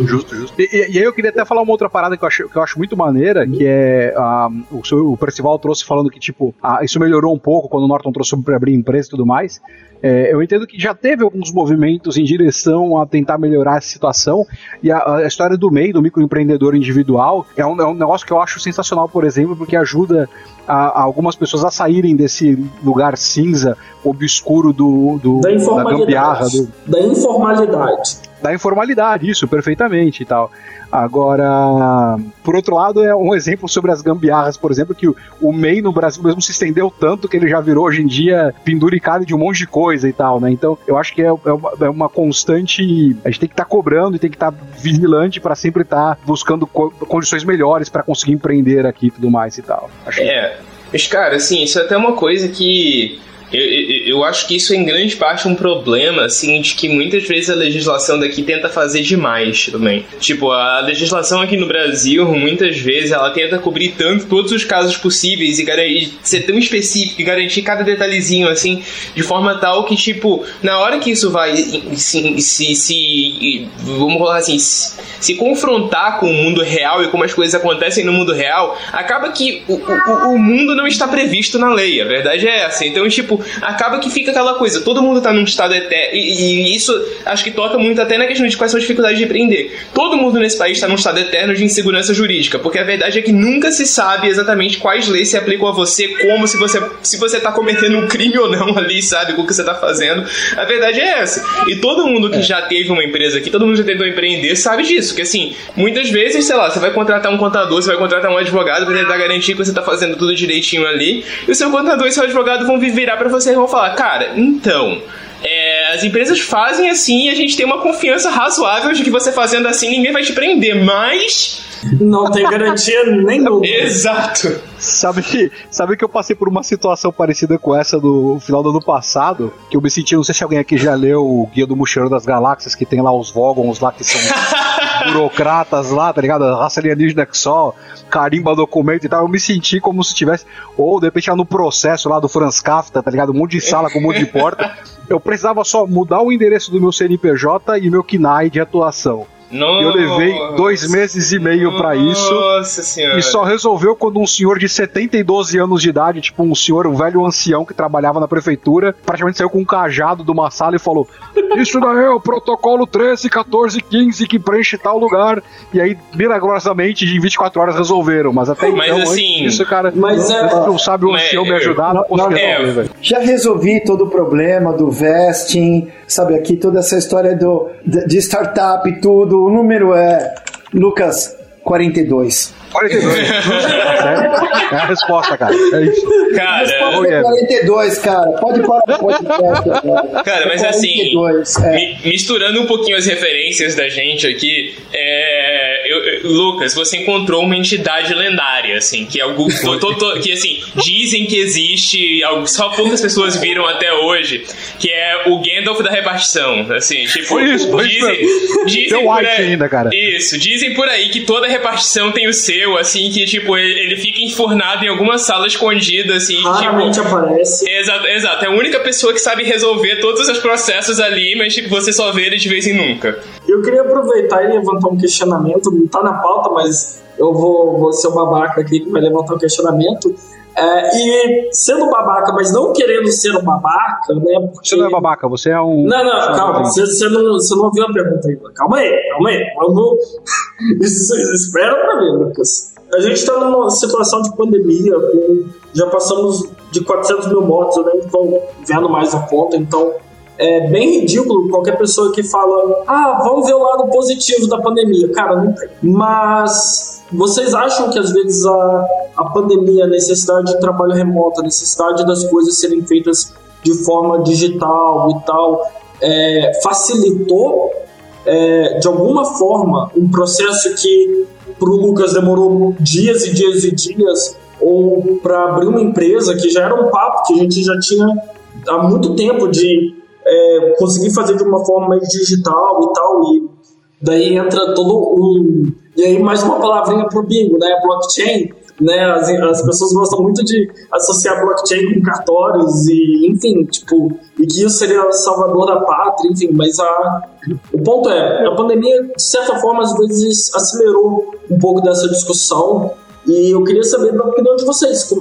Justo, justo. E, e, aí eu queria até falar uma outra parada que eu acho, que eu acho muito maneira, que é uh, o, o Percival trouxe falando que, tipo, uh, isso melhorou um pouco quando o Norton trouxe para abrir empresa e tudo mais. É, eu entendo que já teve alguns movimentos em direção a tentar melhorar essa situação, e a, a história do MEI, do microempreendedor individual, é um, é um, negócio que eu acho sensacional, por exemplo, porque ajuda a, a algumas pessoas a saírem desse lugar cinza, obscuro do, do da, da gambiarra. Do, da informalidade da informalidade, isso, perfeitamente e tal. Agora, por outro lado, é um exemplo sobre as gambiarras, por exemplo, que o, MEI no Brasil mesmo se estendeu tanto que ele já virou hoje em dia penduricado de um monte de coisa e tal, né? Então, eu acho que é, é, uma, é uma, constante. A gente tem que estar tá cobrando e tem que estar tá vigilante para sempre estar tá buscando co condições melhores para conseguir empreender aqui e tudo mais e tal. Acho é. Mas, cara, assim, isso é até uma coisa que eu, eu, eu, acho que isso é em grande parte um problema, assim, de que muitas vezes a legislação daqui tenta fazer demais também. Tipo, a legislação aqui no Brasil, muitas vezes, ela tenta cobrir tanto todos os casos possíveis e, e ser tão específico e garantir cada detalhezinho, assim, de forma tal que, tipo, na hora que isso vai se, se, se vamos falar assim, se, se, confrontar com o mundo real e como as coisas acontecem no mundo real, acaba que o, o, o mundo não está previsto na lei. A verdade é essa. Então, tipo, acaba que fica aquela coisa, todo mundo tá num estado eterno, e, e, isso acho que toca muito até na questão de quais são as dificuldades de empreender. Todo mundo nesse país está num estado eterno de insegurança jurídica, porque a verdade é que nunca se sabe exatamente quais leis se aplicam a você, como se você se você tá cometendo um crime ou não ali, sabe, o que você tá fazendo. A verdade é essa. E todo mundo que é. já teve uma empresa aqui, todo mundo já tentou empreender, sabe disso, que assim, muitas vezes, sei lá, você vai contratar um contador, você vai contratar um advogado para tentar garantir que você tá fazendo tudo direitinho ali, e o seu contador e seu advogado vão vir virar para para vocês vão falar, cara, então. É, as empresas fazem assim e a gente tem uma confiança razoável de que você fazendo assim ninguém vai te prender, mas. Não tem garantia nenhuma. Exato. Sabe que, sabe que eu passei por uma situação parecida com essa do final do ano passado, que eu me senti, não sei se alguém aqui já leu o Guia do Mochileiro das Galáxias, que tem lá os Vogons lá que são burocratas lá, tá ligado? A raça alienígena que só carimba documento e tal. Eu me senti como se tivesse, ou de repente no processo lá do Franz Kafka, tá ligado? Um monte de sala com um monte de porta. Eu precisava só mudar o endereço do meu CNPJ e meu KNAI de atuação. Nossa. Eu levei dois meses e meio para isso. Nossa senhora. E só resolveu quando um senhor de 72 anos de idade, tipo um senhor, um velho ancião que trabalhava na prefeitura, praticamente saiu com um cajado de uma sala e falou: Isso daí é o protocolo 13, 14, 15 que preenche tal lugar. E aí, milagrosamente, em 24 horas resolveram. Mas até mas, então, assim, isso, cara, mas, é, não sabe o ancião me ajudar, não, não, resolver, Já resolvi todo o problema do vesting, sabe, aqui toda essa história do, de startup e tudo o número é, Lucas, 42. 42. é a resposta, cara. É isso. Cara, Resposta é 42, cara. Pode parar o podcast. agora. Cara, mas É assim, 42, é. mi- misturando um pouquinho as referências da gente aqui, é, eu- eu- Lucas, você encontrou uma entidade lendária, assim, que é algo to- to- to- que assim dizem que existe, algo- só poucas pessoas viram até hoje, que é o Gandalf da repartição, assim, tipo, Foi isso, foi isso dizem, dizem Tem o por aí, ainda, cara. Isso, dizem por aí que toda repartição tem o seu, assim, que tipo ele, ele fica enfurnado em alguma sala escondida, assim, Raramente tipo aparece. Exato, exato. É a única pessoa que sabe resolver todos os processos ali, mas tipo, você só vê ele de vez em nunca. Eu queria aproveitar e levantar um questionamento, não tá na pauta, mas eu vou, vou ser o babaca aqui que vai levantar um questionamento. É, e sendo babaca, mas não querendo ser um babaca, né? Porque... Você não é babaca, você é um. Não, não, calma, você, você não, você não ouviu a pergunta ainda. Calma aí, calma aí. Vamos. Isso, espera pra ver, Lucas. A gente tá numa situação de pandemia, já passamos de 400 mil mortos, eu nem tô vendo mais a conta, então é bem ridículo qualquer pessoa que fala, ah, vamos ver o lado positivo da pandemia. Cara, não tem. Mas vocês acham que às vezes a, a pandemia, a necessidade de trabalho remoto, a necessidade das coisas serem feitas de forma digital e tal, é, facilitou é, de alguma forma um processo que para o Lucas demorou dias e dias e dias, ou para abrir uma empresa que já era um papo que a gente já tinha há muito tempo de é, conseguir fazer de uma forma mais digital e tal, e daí entra todo um. E aí, mais uma palavrinha pro bingo, né? Blockchain. Né, as, as pessoas gostam muito de associar blockchain com cartórios e, enfim, tipo, e que isso seria o salvador da pátria, enfim, mas a, o ponto é, a pandemia, de certa forma, às vezes acelerou um pouco dessa discussão e eu queria saber da opinião de vocês,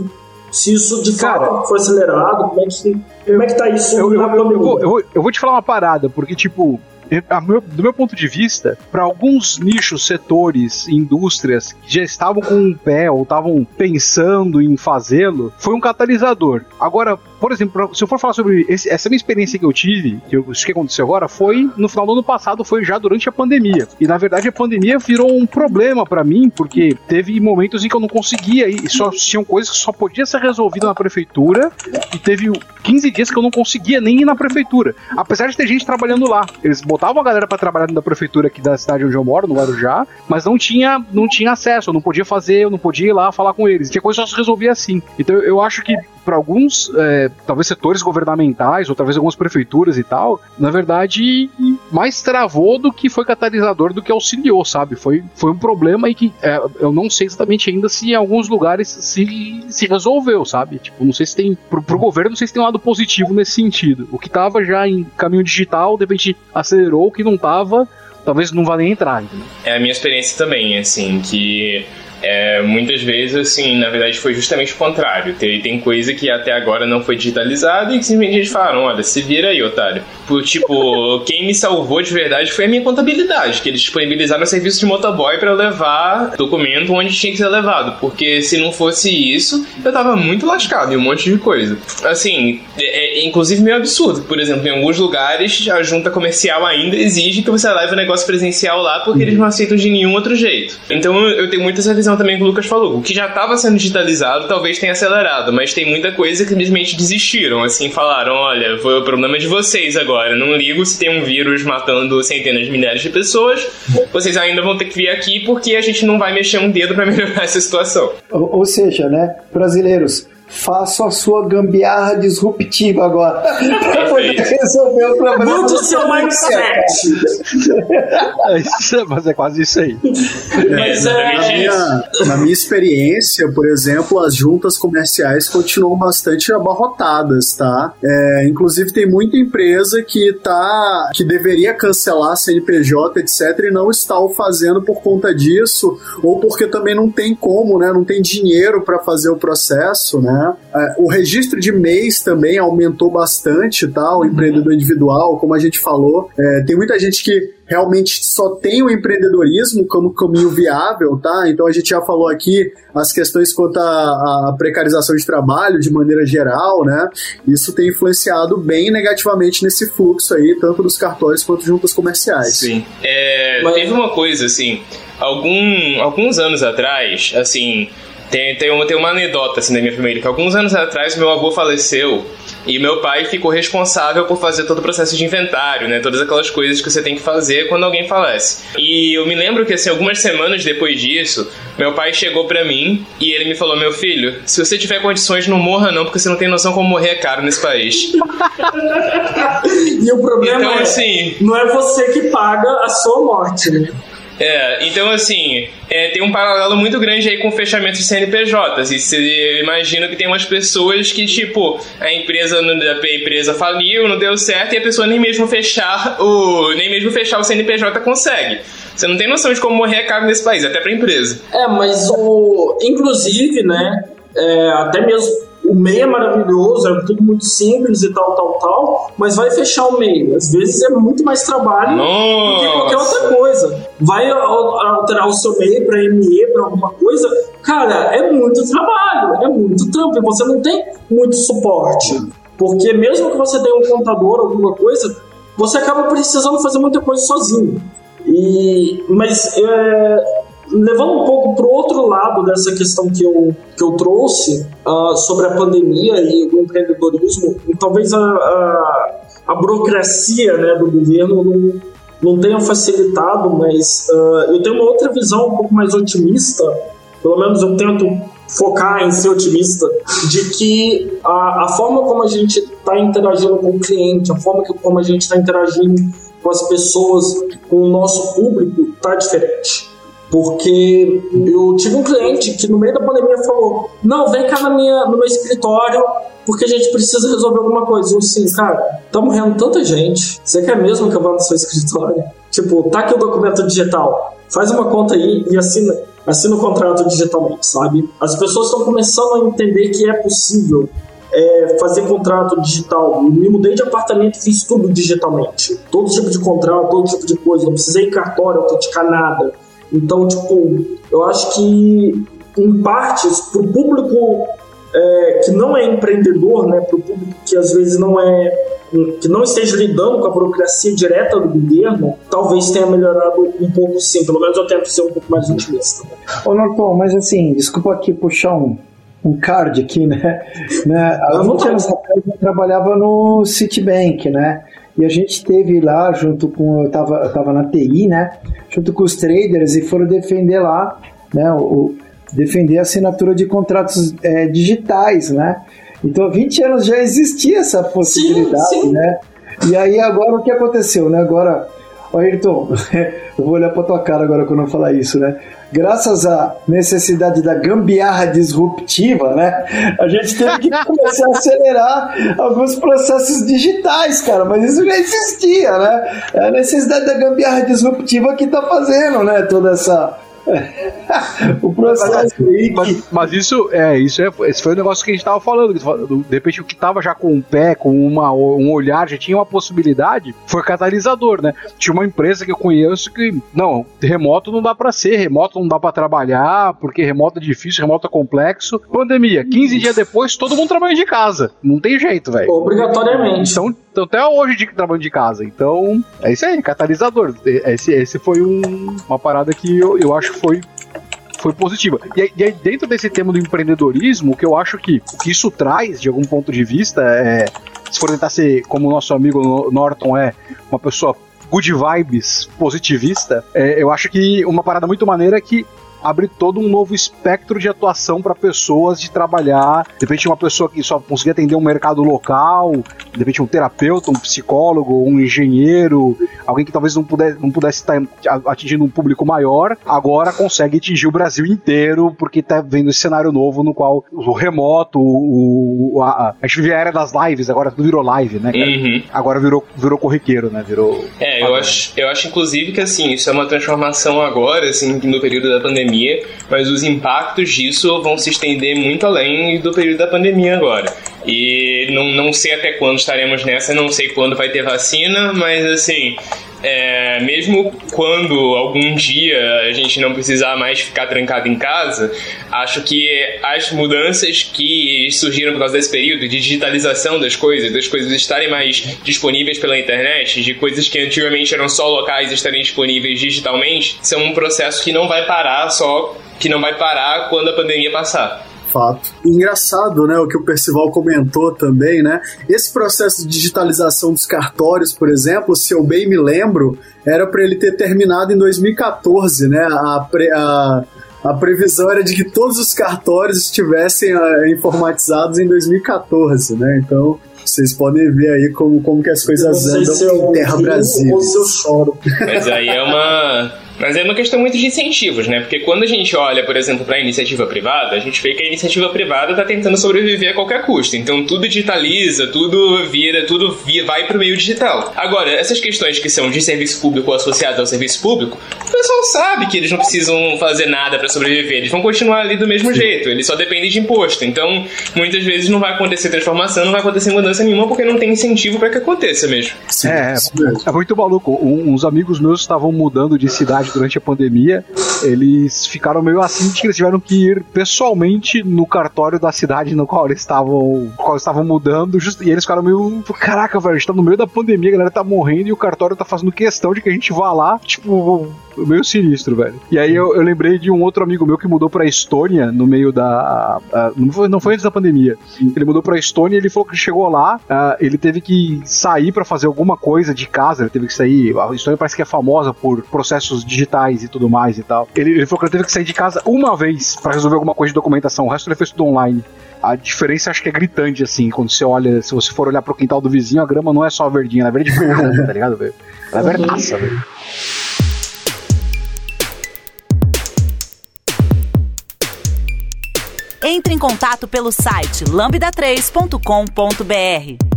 se isso de Cara, foi acelerado, como é que, como é que tá isso Eu, eu, eu, vou, eu, vou, te falar uma parada, porque, tipo, meu- do meu ponto de vista, para alguns nichos, setores, indústrias que já estavam com um pé ou estavam pensando em fazê-lo, foi um catalisador. Agora, por exemplo, se eu for falar sobre esse- essa minha experiência que eu tive, que eu- isso que aconteceu agora, foi no final do ano passado, foi já durante a pandemia. E na verdade a pandemia virou um problema para mim, porque teve momentos em que eu não conseguia e só tinham coisas que só podia ser resolvida na prefeitura, e teve 15 dias que eu não conseguia nem ir na prefeitura. Apesar de ter gente trabalhando lá. Eles botavam a galera para trabalhar da prefeitura aqui da cidade onde eu moro, no Guarujá, mas não tinha, não tinha acesso, eu não podia fazer, eu não podia ir lá falar com eles. Tinha coisa que só se resolvia assim. Então eu acho que para alguns, é, talvez setores governamentais, ou talvez algumas prefeituras e tal, na verdade, mais travou do que foi catalisador do que auxiliou, sabe? Foi, foi um problema e que é, eu não sei exatamente ainda se em alguns lugares se, se resolveu, sabe? Tipo, não sei se tem. Pro, pro governo, não sei se tem um lado positivo nesse sentido. O que tava já em caminho digital, de repente acelerou, o que não tava, talvez não vá nem entrar. Entendeu? É a minha experiência também, assim, que é, muitas vezes, assim, na verdade foi justamente o contrário. Tem, tem coisa que até agora não foi digitalizada e que simplesmente eles falaram, olha, se vira aí, otário. Por, tipo, quem me salvou de verdade foi a minha contabilidade, que eles disponibilizaram o serviço de motoboy pra eu levar documento onde tinha que ser levado. Porque se não fosse isso, eu tava muito lascado em um monte de coisa. Assim, é, é inclusive meio absurdo. Por exemplo, em alguns lugares a junta comercial ainda exige que você leve o negócio presencial lá porque eles não aceitam de nenhum outro jeito. Então eu tenho muito essa visão também que o Lucas falou. O que já estava sendo digitalizado talvez tenha acelerado, mas tem muita coisa que simplesmente desistiram. Assim, falaram: olha, foi o problema de vocês agora. Não ligo se tem um vírus matando centenas de milhares de pessoas. Vocês ainda vão ter que vir aqui porque a gente não vai mexer um dedo para melhorar essa situação. Ou, ou seja, né, brasileiros, façam a sua gambiarra disruptiva agora. pra poder Perfeito. resolver o problema. Mude o seu mindset. É isso, mas é quase isso aí. Mas é, Na minha, na minha experiência, por exemplo, as juntas comerciais continuam bastante abarrotadas, tá? É, inclusive tem muita empresa que tá que deveria cancelar CNPJ, etc, e não está o fazendo por conta disso, ou porque também não tem como, né? Não tem dinheiro para fazer o processo, né? É, o registro de mês também aumentou bastante, tá? O empreendedor individual, como a gente falou, é, tem muita gente que realmente só tem o empreendedorismo como caminho viável, tá? Então a gente já falou aqui as questões quanto à à precarização de trabalho de maneira geral, né? Isso tem influenciado bem negativamente nesse fluxo aí, tanto dos cartórios quanto juntas comerciais. Sim. É, Mas- Teve uma coisa, assim. algum, alguns anos atrás, assim, tem, tem, uma, tem uma anedota assim da minha família, que alguns anos atrás meu avô faleceu e meu pai ficou responsável por fazer todo o processo de inventário, né? Todas aquelas coisas que você tem que fazer quando alguém falece. E eu me lembro que assim, algumas semanas depois disso, meu pai chegou para mim e ele me falou: "Meu filho, se você tiver condições, não morra não, porque você não tem noção como morrer é caro nesse país". e o problema então, é, assim, não é você que paga a sua morte, né? É, então assim, é, tem um paralelo muito grande aí com o fechamento de CNPJs. E você imagina que tem umas pessoas que, tipo, a empresa, a empresa faliu, não deu certo, e a pessoa nem mesmo fechar o. nem mesmo fechar o CNPJ consegue. Você não tem noção de como morrer é caro nesse país, até pra empresa. É, mas o. Inclusive, né? É, até mesmo o MEI é maravilhoso, é tudo muito simples e tal, tal, tal, mas vai fechar o MEI. Às vezes é muito mais trabalho Nossa. do que qualquer outra coisa. Vai alterar o seu MEI para ME, para alguma coisa, cara, é muito trabalho, é muito trampo, e você não tem muito suporte. Porque mesmo que você tenha um contador, alguma coisa, você acaba precisando fazer muita coisa sozinho. E, mas é, levando um pouco para o outro lado dessa questão que eu, que eu trouxe uh, sobre a pandemia e o empreendedorismo, talvez a, a, a burocracia né, do governo não, não tenha facilitado, mas uh, eu tenho uma outra visão um pouco mais otimista, pelo menos eu tento focar em ser otimista, de que a, a forma como a gente está interagindo com o cliente, a forma que, como a gente está interagindo com as pessoas, com o nosso público, está diferente. Porque eu tive um cliente que no meio da pandemia falou: Não, vem cá na minha, no meu escritório, porque a gente precisa resolver alguma coisa. Eu assim, cara, tá morrendo tanta gente. Você quer mesmo que eu vá no seu escritório? Tipo, tá aqui o documento digital. Faz uma conta aí e assina, assina o contrato digitalmente, sabe? As pessoas estão começando a entender que é possível é, fazer contrato digital. Eu me mudei de apartamento e fiz tudo digitalmente. Todo tipo de contrato, todo tipo de coisa. Não precisei cartório, autenticar nada então, tipo, eu acho que, em partes, para o público é, que não é empreendedor, né, para o público que às vezes não é que não esteja lidando com a burocracia direta do governo, talvez tenha melhorado um pouco sim. Pelo menos eu tento ser um pouco mais otimista. Ô Norton, mas assim, desculpa aqui puxar um, um card aqui, né? né? Há 20 anos atrás eu trabalhava no Citibank, né? E a gente teve lá junto com eu tava, eu tava na TI, né? Junto com os traders e foram defender lá, né? O, defender a assinatura de contratos é, digitais, né? Então, há 20 anos já existia essa possibilidade, sim, sim. né? E aí agora o que aconteceu, né? Agora, Ayrton, eu vou olhar pra tua cara agora quando eu falar isso, né? graças à necessidade da gambiarra disruptiva, né? A gente teve que começar a acelerar alguns processos digitais, cara, mas isso já existia, né? É a necessidade da gambiarra disruptiva que está fazendo, né? Toda essa o processo aí. Mas, mas, isso é, isso é, esse foi o negócio que a gente estava falando. De repente, o que estava já com um pé, com uma, um olhar, já tinha uma possibilidade, foi catalisador, né? Tinha uma empresa que eu conheço que, não, remoto não dá para ser, remoto não dá para trabalhar, porque remoto é difícil, remoto é complexo. Pandemia, 15 dias depois, todo mundo trabalha de casa. Não tem jeito, velho. Obrigatoriamente. Então, então, até hoje de trabalho de casa. Então, é isso aí, catalisador. Esse, esse foi um, uma parada que eu, eu acho que foi foi positiva. E, e aí, dentro desse tema do empreendedorismo, o que eu acho que o que isso traz, de algum ponto de vista, é. Se for tentar ser como o nosso amigo Norton é, uma pessoa good vibes, positivista, é, eu acho que uma parada muito maneira é que abre todo um novo espectro de atuação para pessoas de trabalhar. De repente, uma pessoa que só conseguia atender um mercado local, de repente, um terapeuta, um psicólogo, um engenheiro, alguém que talvez não pudesse, não pudesse estar atingindo um público maior, agora consegue atingir o Brasil inteiro, porque está vendo esse cenário novo no qual o remoto, o, a, a gente vive a era das lives, agora tudo virou live, né? Uhum. Agora virou, virou corriqueiro, né? Virou. É, eu acho, eu acho inclusive que assim, isso é uma transformação agora, assim, no período da pandemia pandemia, mas os impactos disso vão se estender muito além do período da pandemia agora. E não, não sei até quando estaremos nessa, não sei quando vai ter vacina, mas assim, é, mesmo quando algum dia a gente não precisar mais ficar trancado em casa, acho que as mudanças que surgiram por causa desse período de digitalização das coisas, das coisas estarem mais disponíveis pela internet, de coisas que antigamente eram só locais estarem disponíveis digitalmente, são um processo que não vai parar só, que não vai parar quando a pandemia passar fato. Engraçado, né, o que o Percival comentou também, né? Esse processo de digitalização dos cartórios, por exemplo, se eu bem me lembro, era para ele ter terminado em 2014, né? A, pre, a, a previsão era de que todos os cartórios estivessem uh, informatizados em 2014, né? Então, vocês podem ver aí como, como que as coisas andam se em Terra Brasil. Ou se eu choro. Mas aí é uma mas é uma questão muito de incentivos, né? Porque quando a gente olha, por exemplo, para a iniciativa privada, a gente vê que a iniciativa privada está tentando sobreviver a qualquer custo. Então tudo digitaliza, tudo vira, tudo via, vai para o meio digital. Agora, essas questões que são de serviço público ou associadas ao serviço público, o pessoal sabe que eles não precisam fazer nada para sobreviver, eles vão continuar ali do mesmo jeito, eles só dependem de imposto. Então, muitas vezes não vai acontecer transformação, não vai acontecer mudança nenhuma porque não tem incentivo para que aconteça mesmo. Sim, é, é muito maluco. Um, uns amigos meus estavam mudando de cidade durante a pandemia, eles ficaram meio assim que eles tiveram que ir pessoalmente no cartório da cidade no qual eles estavam, qual eles estavam mudando, just, e eles ficaram meio, caraca, velho, a gente tá no meio da pandemia, a galera tá morrendo e o cartório tá fazendo questão de que a gente vá lá, tipo, meio sinistro, velho. E aí eu, eu, lembrei de um outro amigo meu que mudou pra Estônia no meio da. Uh, não, foi, não foi antes da pandemia. Ele mudou pra Estônia e ele falou que chegou lá, uh, ele teve que sair para fazer alguma coisa de casa, ele teve que sair. A Estônia parece que é famosa por processos digitais e tudo mais e tal. Ele, ele falou que ele teve que sair de casa uma vez para resolver alguma coisa de documentação, o resto ele fez tudo online. A diferença acho que é gritante, assim, quando você olha, se você for olhar pro quintal do vizinho, a grama não é só verdinha, ela é verde tá ligado? Ela é verdaça, velho. Entre em contato pelo site lambda3.com.br.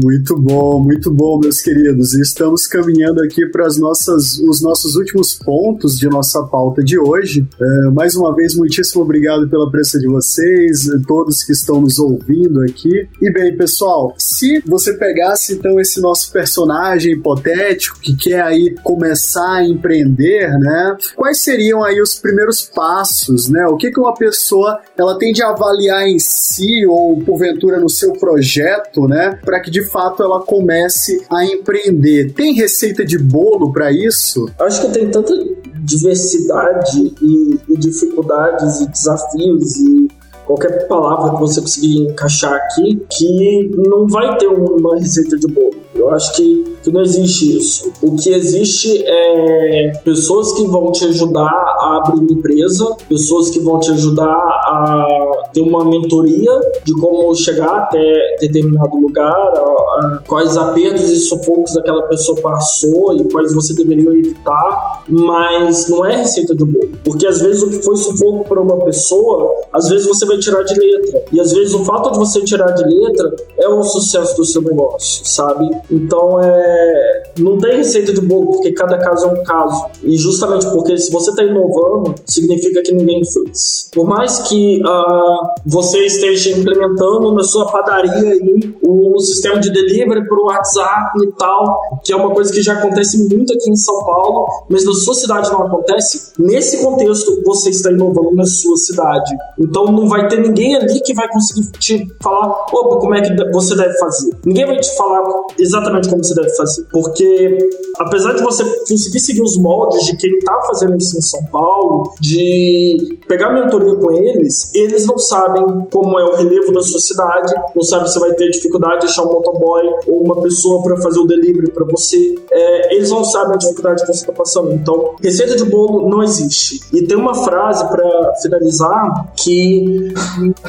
Muito bom, muito bom, meus queridos. Estamos caminhando aqui para as nossas, os nossos últimos pontos de nossa pauta de hoje. É, mais uma vez, muitíssimo obrigado pela presença de vocês, todos que estão nos ouvindo aqui. E bem, pessoal, se você pegasse então esse nosso personagem hipotético que quer aí começar a empreender, né? Quais seriam aí os primeiros passos, né? O que que uma pessoa ela tem de avaliar em si ou porventura no seu projeto, né? Para que de fato ela comece a empreender. Tem receita de bolo para isso? Acho que tem tanta diversidade e, e dificuldades e desafios e qualquer palavra que você conseguir encaixar aqui, que não vai ter uma receita de bolo. Eu acho que, que não existe isso. O que existe é pessoas que vão te ajudar a abrir uma empresa, pessoas que vão te ajudar a ter uma mentoria de como chegar até determinado lugar, a, a, quais apertos e sufocos aquela pessoa passou e quais você deveria evitar, mas não é receita de bolo. Porque às vezes o que foi sufoco para uma pessoa, às vezes você vai tirar de letra. E às vezes o fato de você tirar de letra é o sucesso do seu negócio, sabe? Então é. Não tem receita de bolo, porque cada caso é um caso. E justamente porque se você está inovando, significa que ninguém fez. Por mais que uh, você esteja implementando na sua padaria aí o, o sistema de delivery por WhatsApp e tal, que é uma coisa que já acontece muito aqui em São Paulo, mas na sua cidade não acontece, nesse contexto você está inovando na sua cidade. Então não vai ter ninguém ali que vai conseguir te falar, opa, como é que você deve fazer. Ninguém vai te falar exatamente como você deve fazer. Porque, apesar de você conseguir seguir os moldes de quem está fazendo isso em São Paulo, de pegar mentoria com eles, eles não sabem como é o relevo da sua cidade, não sabem se vai ter dificuldade de achar um motoboy ou uma pessoa para fazer o delivery para você. É, eles não sabem a dificuldade que você está passando. Então, receita de bolo não existe. E tem uma frase para finalizar que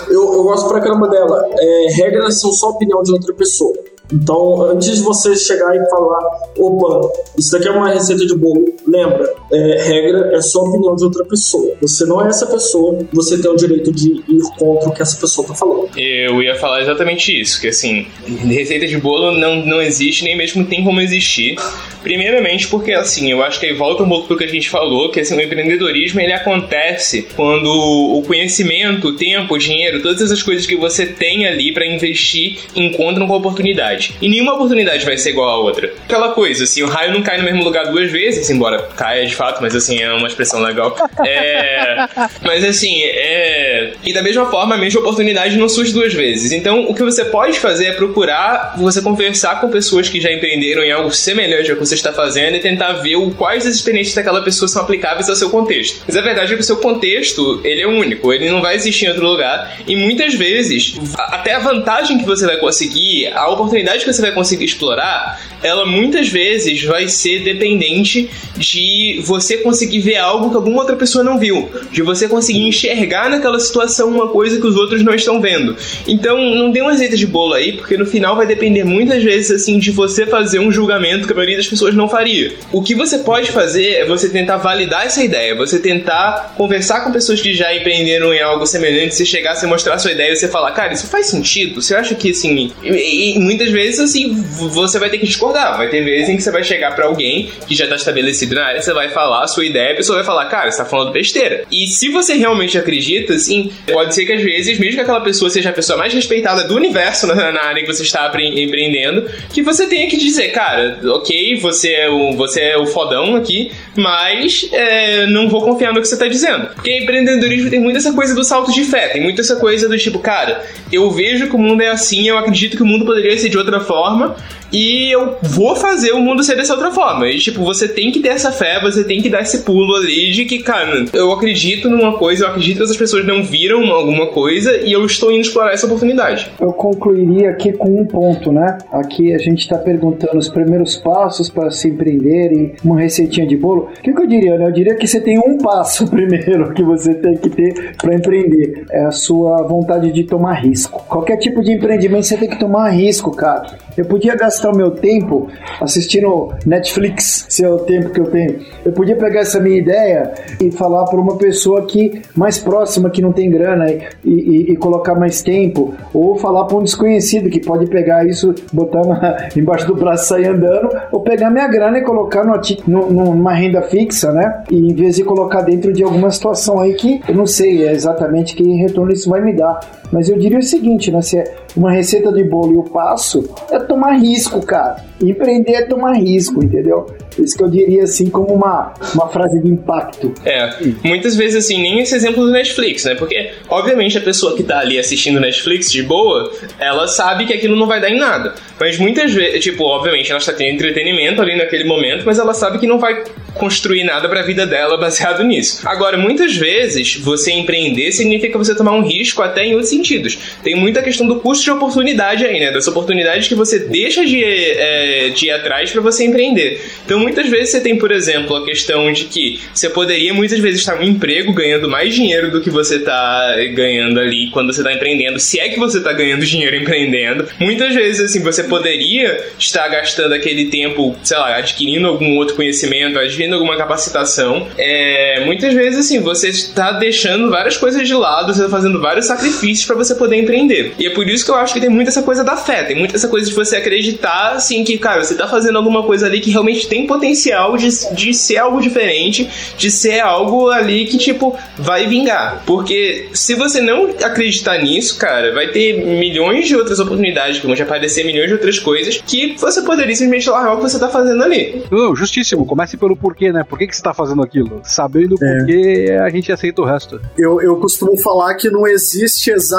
eu, eu gosto pra caramba dela. É, regras são só opinião de outra pessoa. Então, antes de você chegar e falar, opa, isso daqui é uma receita de bolo, lembra, é, regra é só opinião de outra pessoa. Você não é essa pessoa, você tem o direito de ir contra o que essa pessoa tá falando. Eu ia falar exatamente isso, que assim, receita de bolo não, não existe, nem mesmo tem como existir. Primeiramente porque, assim, eu acho que aí volta um pouco pro que a gente falou, que assim, o empreendedorismo ele acontece quando o conhecimento, o tempo, o dinheiro, todas essas coisas que você tem ali para investir encontram com a oportunidade. Oportunidade. E nenhuma oportunidade vai ser igual a outra. Aquela coisa, assim, o raio não cai no mesmo lugar duas vezes, embora caia de fato, mas assim, é uma expressão legal. É... mas assim, é... E da mesma forma, a mesma oportunidade não surge duas vezes. Então, o que você pode fazer é procurar você conversar com pessoas que já empreenderam em algo semelhante ao que você está fazendo e tentar ver o, quais as experiências daquela pessoa são aplicáveis ao seu contexto. Mas a verdade é que o seu contexto, ele é único, ele não vai existir em outro lugar. E muitas vezes, até a vantagem que você vai conseguir, a oportunidade que você vai conseguir explorar, ela muitas vezes vai ser dependente de você conseguir ver algo que alguma outra pessoa não viu, de você conseguir enxergar naquela situação uma coisa que os outros não estão vendo. Então, não tem uma receita de bolo aí, porque no final vai depender muitas vezes assim de você fazer um julgamento que a maioria das pessoas não faria. O que você pode fazer é você tentar validar essa ideia, você tentar conversar com pessoas que já empreenderam em algo semelhante, você chegar, você mostrar a sua ideia e você falar, cara, isso faz sentido? Você acha que assim, e, e muitas vezes assim, você vai ter que discordar. Vai ter vezes em que você vai chegar para alguém que já tá estabelecido na área, você vai falar a sua ideia, a pessoa vai falar, cara, você tá falando besteira. E se você realmente acredita, assim, pode ser que às vezes, mesmo que aquela pessoa seja a pessoa mais respeitada do universo na, na área que você está empreendendo, que você tenha que dizer, cara, ok, você é o, você é o fodão aqui, mas é, não vou confiar no que você tá dizendo. Porque empreendedorismo tem muito essa coisa do salto de fé, tem muito essa coisa do tipo, cara, eu vejo que o mundo é assim, eu acredito que o mundo poderia ser de outra forma, e eu vou fazer o mundo ser dessa outra forma. E, tipo, você tem que ter essa fé, você tem que dar esse pulo ali de que, cara, eu acredito numa coisa, eu acredito que as pessoas não viram alguma coisa e eu estou indo explorar essa oportunidade. Eu concluiria aqui com um ponto, né? Aqui a gente está perguntando os primeiros passos para se empreender e uma receitinha de bolo. O que, que eu diria, né? Eu diria que você tem um passo primeiro que você tem que ter para empreender. É a sua vontade de tomar risco. Qualquer tipo de empreendimento você tem que tomar risco, cara. Eu podia gastar o meu tempo assistindo Netflix, se é o tempo que eu tenho. Eu podia pegar essa minha ideia e falar para uma pessoa que mais próxima, que não tem grana, e, e, e colocar mais tempo. Ou falar para um desconhecido que pode pegar isso, botar na, embaixo do braço e sair andando. Ou pegar minha grana e colocar no, no, numa renda fixa, né? E em vez de colocar dentro de alguma situação aí que eu não sei exatamente que retorno isso vai me dar. Mas eu diria o seguinte, né? Se é uma receita de bolo e o passo, é tomar risco, cara. Empreender é tomar risco, entendeu? Isso que eu diria assim como uma, uma frase de impacto. É, muitas vezes assim, nem esse exemplo do Netflix, né? Porque, obviamente, a pessoa que tá ali assistindo Netflix de boa, ela sabe que aquilo não vai dar em nada. Mas muitas vezes, tipo, obviamente, ela está tendo entretenimento ali naquele momento, mas ela sabe que não vai construir nada para a vida dela baseado nisso. Agora, muitas vezes, você empreender significa você tomar um risco até em outros sentidos. Tem muita questão do custo de oportunidade aí, né? Das oportunidades que você deixa de, é, de ir atrás para você empreender. Então, muitas vezes você tem, por exemplo, a questão de que você poderia muitas vezes estar no emprego ganhando mais dinheiro do que você está ganhando ali quando você está empreendendo, se é que você está ganhando dinheiro empreendendo. Muitas vezes, assim, você poderia estar gastando aquele tempo, sei lá, adquirindo algum outro conhecimento, adquirindo alguma capacitação. É, muitas vezes, assim, você está deixando várias coisas de lado, você está fazendo vários sacrifícios para você poder empreender. E é por isso que eu acho que tem muito essa coisa da fé, tem muito essa coisa de você acreditar, assim, que, cara, você está fazendo alguma coisa ali que realmente tem potencial de, de ser algo diferente, de ser algo ali que, tipo, vai vingar. Porque se você não acreditar nisso, cara, vai ter milhões de outras oportunidades que vão te aparecer, milhões de outras coisas que você poderia simplesmente largar o que você está fazendo ali. Não, justíssimo. Comece pelo porquê, né? Por que, que você tá fazendo aquilo? Sabendo o é. porquê, a gente aceita o resto. Eu, eu costumo falar que não existe exatamente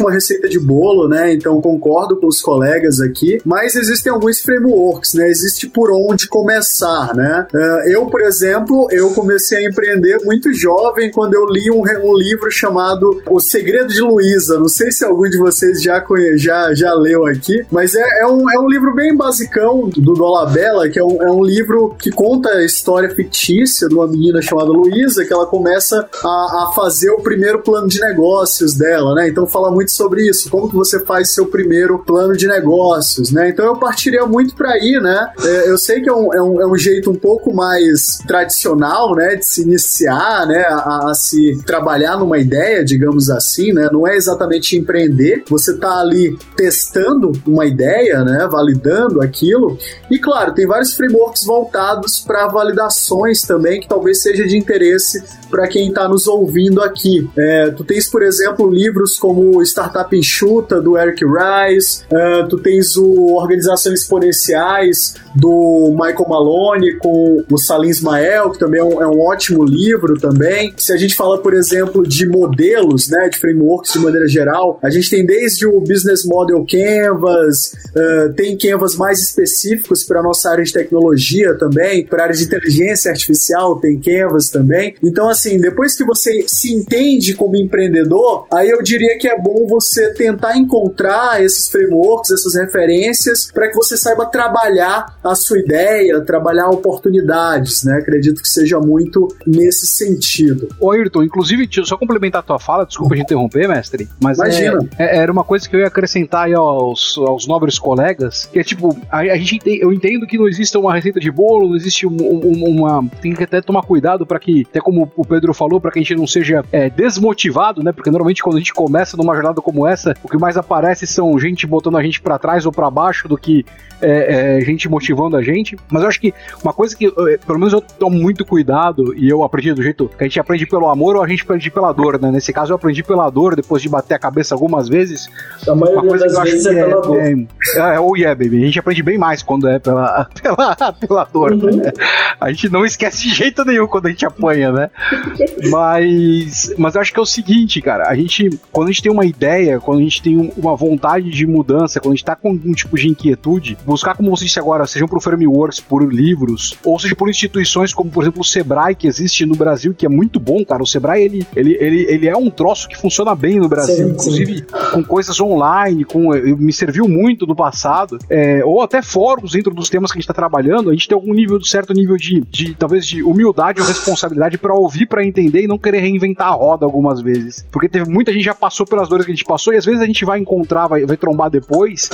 uma receita de bolo, né? Então concordo com os colegas aqui, mas existem alguns frameworks, né? Existe por onde começar, né? Uh, eu, por exemplo, eu comecei a empreender muito jovem quando eu li um, um livro chamado O Segredo de Luísa. Não sei se algum de vocês já, conhe, já, já leu aqui, mas é, é, um, é um livro bem basicão do Dolabella, que é um, é um livro que conta a história fictícia de uma menina chamada Luísa, que ela começa a, a, fazer o primeiro plano de negócios dela, né? Então fala muito sobre isso, como que você faz seu primeiro plano de negócios, né? Então eu partiria muito para aí, né? É, eu sei que é um, é, um, é um jeito um pouco mais tradicional, né? De se iniciar, né? A, a se trabalhar numa ideia, digamos assim, né? Não é exatamente empreender, você tá ali testando uma ideia, né? Validando aquilo. E claro, tem vários frameworks voltados para validações também, que talvez seja de interesse para quem está nos ouvindo aqui. É, tu tens, por exemplo, livros como Startup Enxuta, do Eric Rice, uh, tu tens o Organizações Exponenciais do Michael Malone com o Salim Ismael, que também é um, é um, ótimo livro também. Se a gente fala, por exemplo, de modelos, né, de frameworks de maneira geral, a gente tem desde o Business Model Canvas, uh, tem Canvas mais específicos para nossa área de tecnologia também, para área de inteligência artificial, tem Canvas também. Então, assim, depois que você se entende como empreendedor, aí eu diria que é bom você tentar encontrar esses frameworks, essas referências, para que você saiba trabalhar a sua ideia, trabalhar oportunidades, né? Acredito que seja muito nesse sentido. Ô Ayrton, inclusive, deixa eu só complementar a tua fala, desculpa te interromper, mestre, mas Imagina. É, é, era uma coisa que eu ia acrescentar aos, aos nobres colegas, que é tipo, a, a gente eu entendo que não existe uma receita de bolo, não existe um, um, uma. Tem que até tomar cuidado para que, até como o Pedro falou, para que a gente não seja é, desmotivado, né? Porque normalmente quando a gente começa numa jornada como essa, o que mais aparece são gente botando a gente para trás ou para baixo do que é, é, gente motivando a gente. Mas eu acho que uma coisa que, é, pelo menos eu tomo muito cuidado e eu aprendi do jeito que a gente aprende pelo amor ou a gente aprende pela dor, né? Nesse caso eu aprendi pela dor, depois de bater a cabeça algumas vezes. A maioria uma coisa das que eu acho vezes é, pela dor. É, é, oh yeah, baby. A gente aprende bem mais quando é pela, pela, pela dor. Uhum. Né? A gente não esquece de jeito nenhum quando a gente apanha, né? mas, mas eu acho que é o seguinte, cara. A gente, quando a gente tem uma ideia, quando a gente tem uma vontade de mudança, quando a gente tá com um tipo de inquietude, buscar, como você disse agora, sejam por frameworks, por livros, ou seja por instituições como, por exemplo, o Sebrae, que existe no Brasil, que é muito bom, cara. O Sebrae, ele, ele, ele, ele é um troço que funciona bem no Brasil, sim, inclusive sim. com coisas online, com, me serviu muito no passado, é, ou até fóruns dentro dos temas que a gente está trabalhando, a gente tem algum nível, certo nível de, de talvez de humildade ou responsabilidade para ouvir, para entender e não querer reinventar a roda algumas vezes. Porque teve muita gente já passou pelas dores que a gente passou e às vezes a gente vai encontrar, vai, vai trombar depois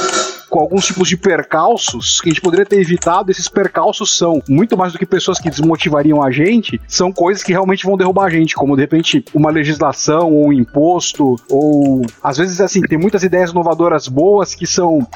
com alguns tipos de percalços que a gente poderia ter evitado. Esses percalços são muito mais do que pessoas que desmotivariam a gente, são coisas que realmente vão derrubar a gente, como de repente uma legislação ou um imposto, ou às vezes assim, tem muitas ideias inovadoras boas que são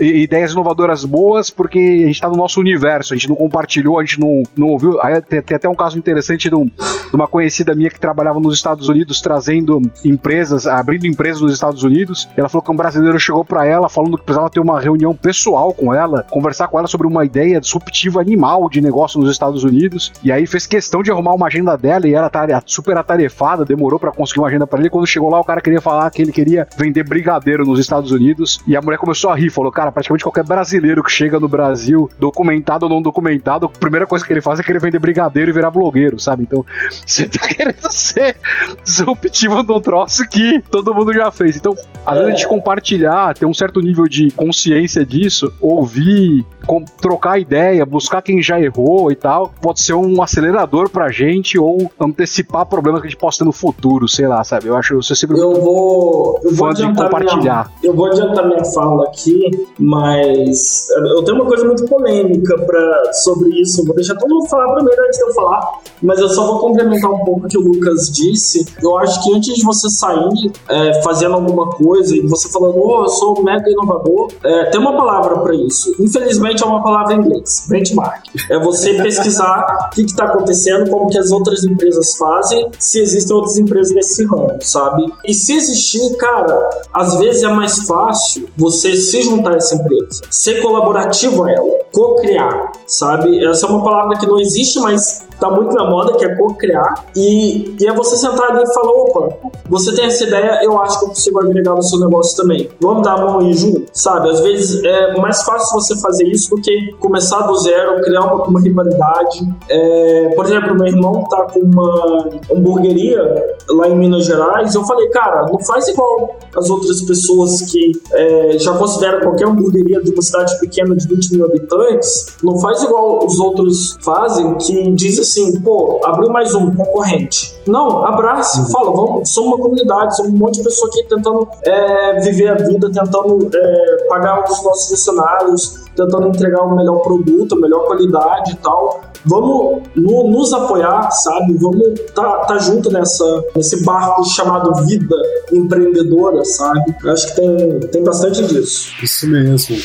ideias inovadoras boas porque a gente está no nosso universo, a gente não compartilhou, a gente não, não ouviu. Aí tem, tem até um caso interessante de, um, de, uma conhecida minha que trabalhava nos Estados Unidos trazendo empresas, abrindo empresas nos Estados Unidos. Ela falou que um brasileiro chegou para ela falando que precisava ter uma reunião pessoal com ela, conversar com ela sobre uma ideia disruptiva animal de negócio nos Estados Unidos. E aí fez questão de arrumar uma agenda dela e ela tá super atarefada, demorou para conseguir uma agenda para ele. Quando chegou lá, o cara queria falar que ele queria vender brigadeiro nos Estados Unidos. E a mulher começou a rir, falou: Cara, praticamente qualquer brasileiro que chega no Brasil, documentado ou não documentado, a primeira coisa que ele faz é querer vender brigadeiro e virar blogueiro, sabe? Então, você tá querendo ser disruptivo num troço que todo mundo já fez. Então, às vezes a gente compartilhar, ter um certo nível de consciência disso, ouvir, com, trocar ideia, buscar quem já errou e tal, pode ser um acelerador pra gente ou antecipar problemas que a gente possa ter no futuro, sei lá, sabe? Eu acho que você sempre eu vou, eu vou de compartilhar. Minha, eu vou adiantar minha fala aqui, mas eu tenho uma coisa muito polêmica pra, sobre isso. Vou deixar todo mundo falar primeiro antes de eu falar, mas eu só vou complementar um pouco o que o Lucas disse. Eu acho que antes de você sair é, fazendo alguma coisa e você falando, oh, eu sou mega inovador, é, tem uma palavra para isso. Infelizmente é uma palavra em inglês, benchmark. É você pesquisar o que está acontecendo, como que as outras empresas fazem, se existem outras empresas nesse ramo, sabe? E se existir, cara, às vezes é mais fácil você se juntar empresa, ser colaborativo a ela, co-criar, sabe? Essa é uma palavra que não existe, mas tá muito na moda, que é co-criar. E, e é você sentar ali e falar: opa, você tem essa ideia, eu acho que eu consigo agregar no seu negócio também. Vamos dar a mão aí junto, sabe? Às vezes é mais fácil você fazer isso do que começar do zero, criar uma, uma rivalidade. É, por exemplo, meu irmão tá com uma hamburgueria lá em Minas Gerais. Eu falei, cara, não faz igual as outras pessoas que é, já consideram qualquer hamburgueria de uma cidade pequena de 20 mil habitantes. Não faz igual os outros fazem, que dizem assim, pô, abriu mais um concorrente. Não, abrace, uhum. fala, vamos, somos uma comunidade, somos um monte de pessoas aqui tentando é, viver a vida, tentando é, pagar os nossos funcionários, tentando entregar o melhor produto, a melhor qualidade e tal. Vamos no, nos apoiar, sabe? Vamos tá, tá junto nessa, nesse barco chamado vida empreendedora, sabe? Eu acho que tem, tem bastante disso. Isso mesmo.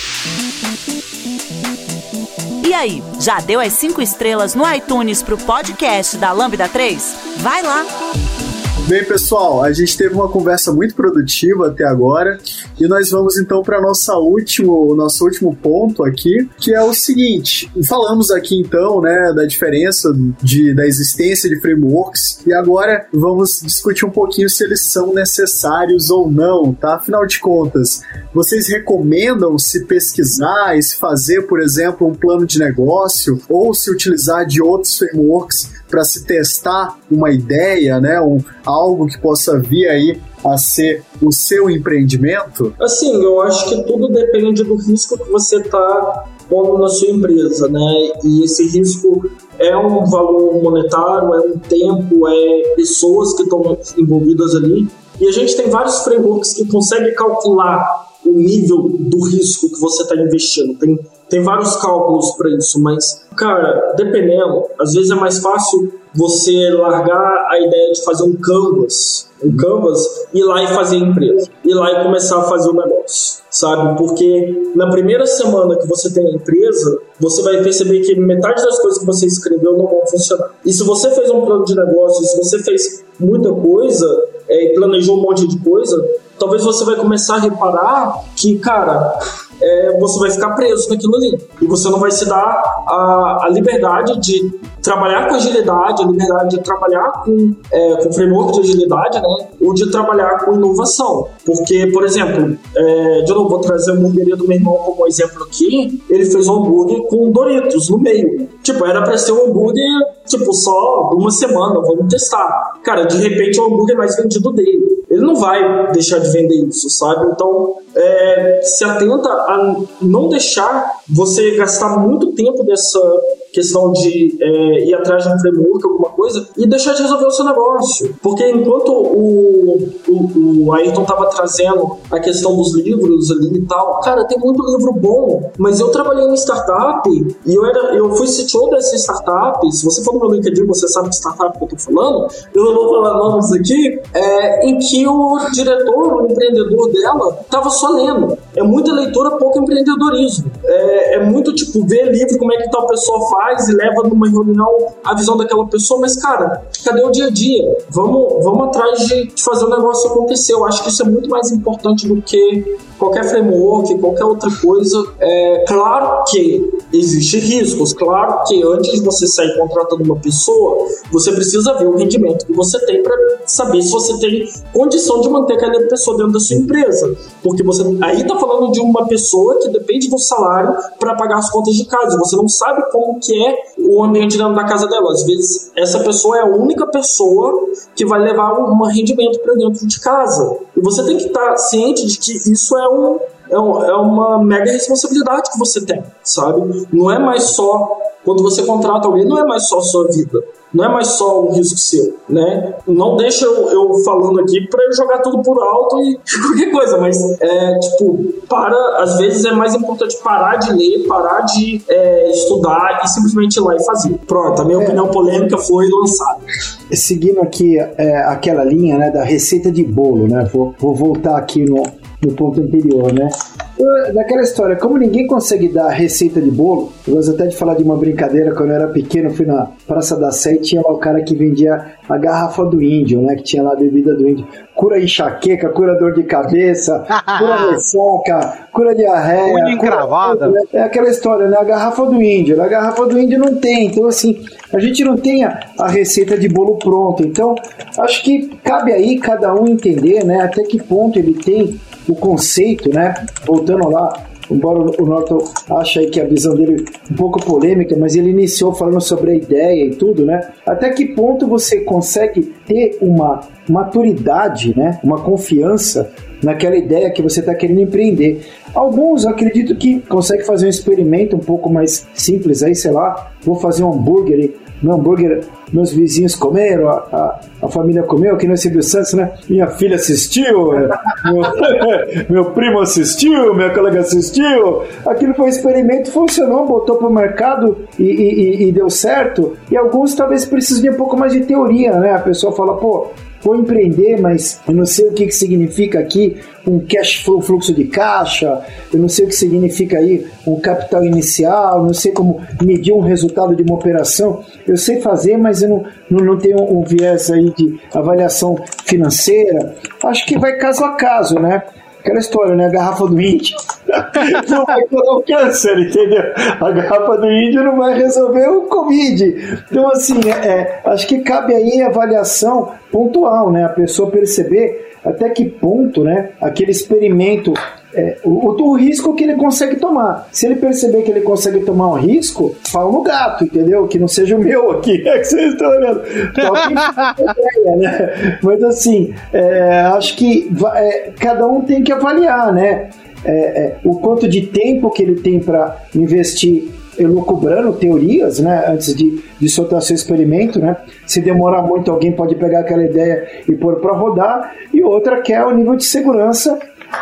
Aí, já deu as cinco estrelas no iTunes pro podcast da Lambda 3? Vai lá! Bem, pessoal, a gente teve uma conversa muito produtiva até agora e nós vamos então para nossa último, nosso último ponto aqui, que é o seguinte: falamos aqui então, né, da diferença de, da existência de frameworks e agora vamos discutir um pouquinho se eles são necessários ou não, tá? Afinal de contas, vocês recomendam se pesquisar e se fazer, por exemplo, um plano de negócio ou se utilizar de outros frameworks para se testar uma ideia, né, um, algo que possa vir aí a ser o seu empreendimento? Assim, eu acho que tudo depende do risco que você está pondo na sua empresa, né? E esse risco é um valor monetário, é um tempo, é pessoas que estão envolvidas ali. E a gente tem vários frameworks que conseguem calcular o nível do risco que você está investindo. Tem, tem vários cálculos para isso, mas, cara, dependendo, às vezes é mais fácil você largar a ideia de fazer um canvas, um canvas, ir lá e fazer empresa, ir lá e começar a fazer o negócio, sabe? Porque na primeira semana que você tem a empresa, você vai perceber que metade das coisas que você escreveu não vão funcionar. E se você fez um plano de negócio, se você fez muita coisa é, planejou um monte de coisa, talvez você vai começar a reparar que, cara, é, você vai ficar preso naquilo ali. E você não vai se dar a, a liberdade de trabalhar com agilidade, a liberdade de trabalhar com, é, com framework de agilidade, né? Ou de trabalhar com inovação. Porque, por exemplo, é, de novo, vou trazer a hamburgueria do meu irmão como exemplo aqui. Ele fez um hambúrguer com Doritos no meio. Tipo, era pra ser um hambúrguer, tipo, só uma semana, vamos testar. Cara, de repente é o hambúrguer mais vendido dele ele não vai deixar de vender isso, sabe? Então, é, se atenta a não deixar você gastar muito tempo dessa questão de é, ir atrás de um framework, alguma coisa, e deixar de resolver o seu negócio. Porque enquanto o, o, o Ayrton estava trazendo a questão dos livros ali e tal, cara, tem muito livro bom, mas eu trabalhei em startup e eu, era, eu fui CTO dessa startup. Se você for no meu LinkedIn, você sabe que startup que eu tô falando, eu não vou falar nomes aqui, é, em que o diretor, o empreendedor dela, tava só lendo. É muita leitura, pouco empreendedorismo. É, é muito tipo ver livro, como é que tal pessoa faz e leva numa reunião a visão daquela pessoa, mas cara, cadê o dia a dia? Vamos, vamos atrás de, de fazer o negócio acontecer. Eu acho que isso é muito mais importante do que qualquer framework, qualquer outra coisa. É claro que existem riscos, claro que antes de você sair contratando uma pessoa, você precisa ver o rendimento que você tem para saber se você tem condição de manter aquela pessoa dentro da sua empresa. Porque você aí está falando de uma pessoa que depende do salário para pagar as contas de casa. Você não sabe como que é o ambiente dentro da casa dela. Às vezes essa pessoa é a única pessoa que vai levar um rendimento para dentro de casa. E você tem que estar tá ciente de que isso é um é, é uma mega responsabilidade que você tem, sabe? Não é mais só quando você contrata alguém, não é mais só a sua vida não é mais só um risco seu, né? Não deixa eu, eu falando aqui para eu jogar tudo por alto e qualquer coisa, mas é tipo, para, às vezes é mais importante parar de ler, parar de é, estudar e simplesmente ir lá e fazer. Pronto, a minha é. opinião polêmica foi lançada. Seguindo aqui é, aquela linha né, da receita de bolo, né? Vou, vou voltar aqui no, no ponto anterior, né? Daquela história, como ninguém consegue dar receita de bolo, eu gosto até de falar de uma brincadeira, quando eu era pequeno, fui na Praça da Sé e tinha lá o cara que vendia a garrafa do índio, né? Que tinha lá a bebida do índio. Cura enxaqueca, cura dor de cabeça, cura ressaca, cura diarreia. Cura encravada. Cura... É aquela história, né? A garrafa do índio. A garrafa do índio não tem. Então, assim, a gente não tem a, a receita de bolo pronta. Então, acho que cabe aí cada um entender, né? Até que ponto ele tem o conceito, né? Voltando lá, embora o Norton ache aí que a visão dele um pouco polêmica, mas ele iniciou falando sobre a ideia e tudo, né? Até que ponto você consegue ter uma maturidade, né? Uma confiança naquela ideia que você está querendo empreender. Alguns acredito que conseguem fazer um experimento um pouco mais simples aí, sei lá, vou fazer um hambúrguer meu hambúrguer, meus vizinhos comeram, a, a, a família comeu, que não é Silvio Santos, né? Minha filha assistiu, meu, meu, primo assistiu, minha colega assistiu. Aquilo foi um experimento, funcionou, botou para o mercado e, e, e, deu certo. E alguns talvez precisem de um pouco mais de teoria, né? A pessoa fala, pô, vou empreender, mas eu não sei o que, que significa aqui um cash flow, fluxo de caixa, eu não sei o que significa aí um capital inicial, não sei como medir um resultado de uma operação. Eu sei fazer, mas eu não, não, não tenho um viés aí de avaliação financeira. Acho que vai caso a caso, né? Aquela história, né? A garrafa do índio não vai curar o câncer, entendeu? A garrafa do índio não vai resolver o Covid. Então, assim, é, acho que cabe aí avaliação pontual, né? A pessoa perceber até que ponto, né, aquele experimento é, o, o, risco que ele consegue tomar. Se ele perceber que ele consegue tomar um risco, pau no gato, entendeu? Que não seja o meu aqui, é que vocês estão olhando. ideia, né? Mas assim, é, acho que é, cada um tem que avaliar, né? É, é, o quanto de tempo que ele tem para investir elucubrando teorias, né, antes de, de soltar seu experimento, né? Se demorar muito, alguém pode pegar aquela ideia e pôr para rodar. E outra que é o nível de segurança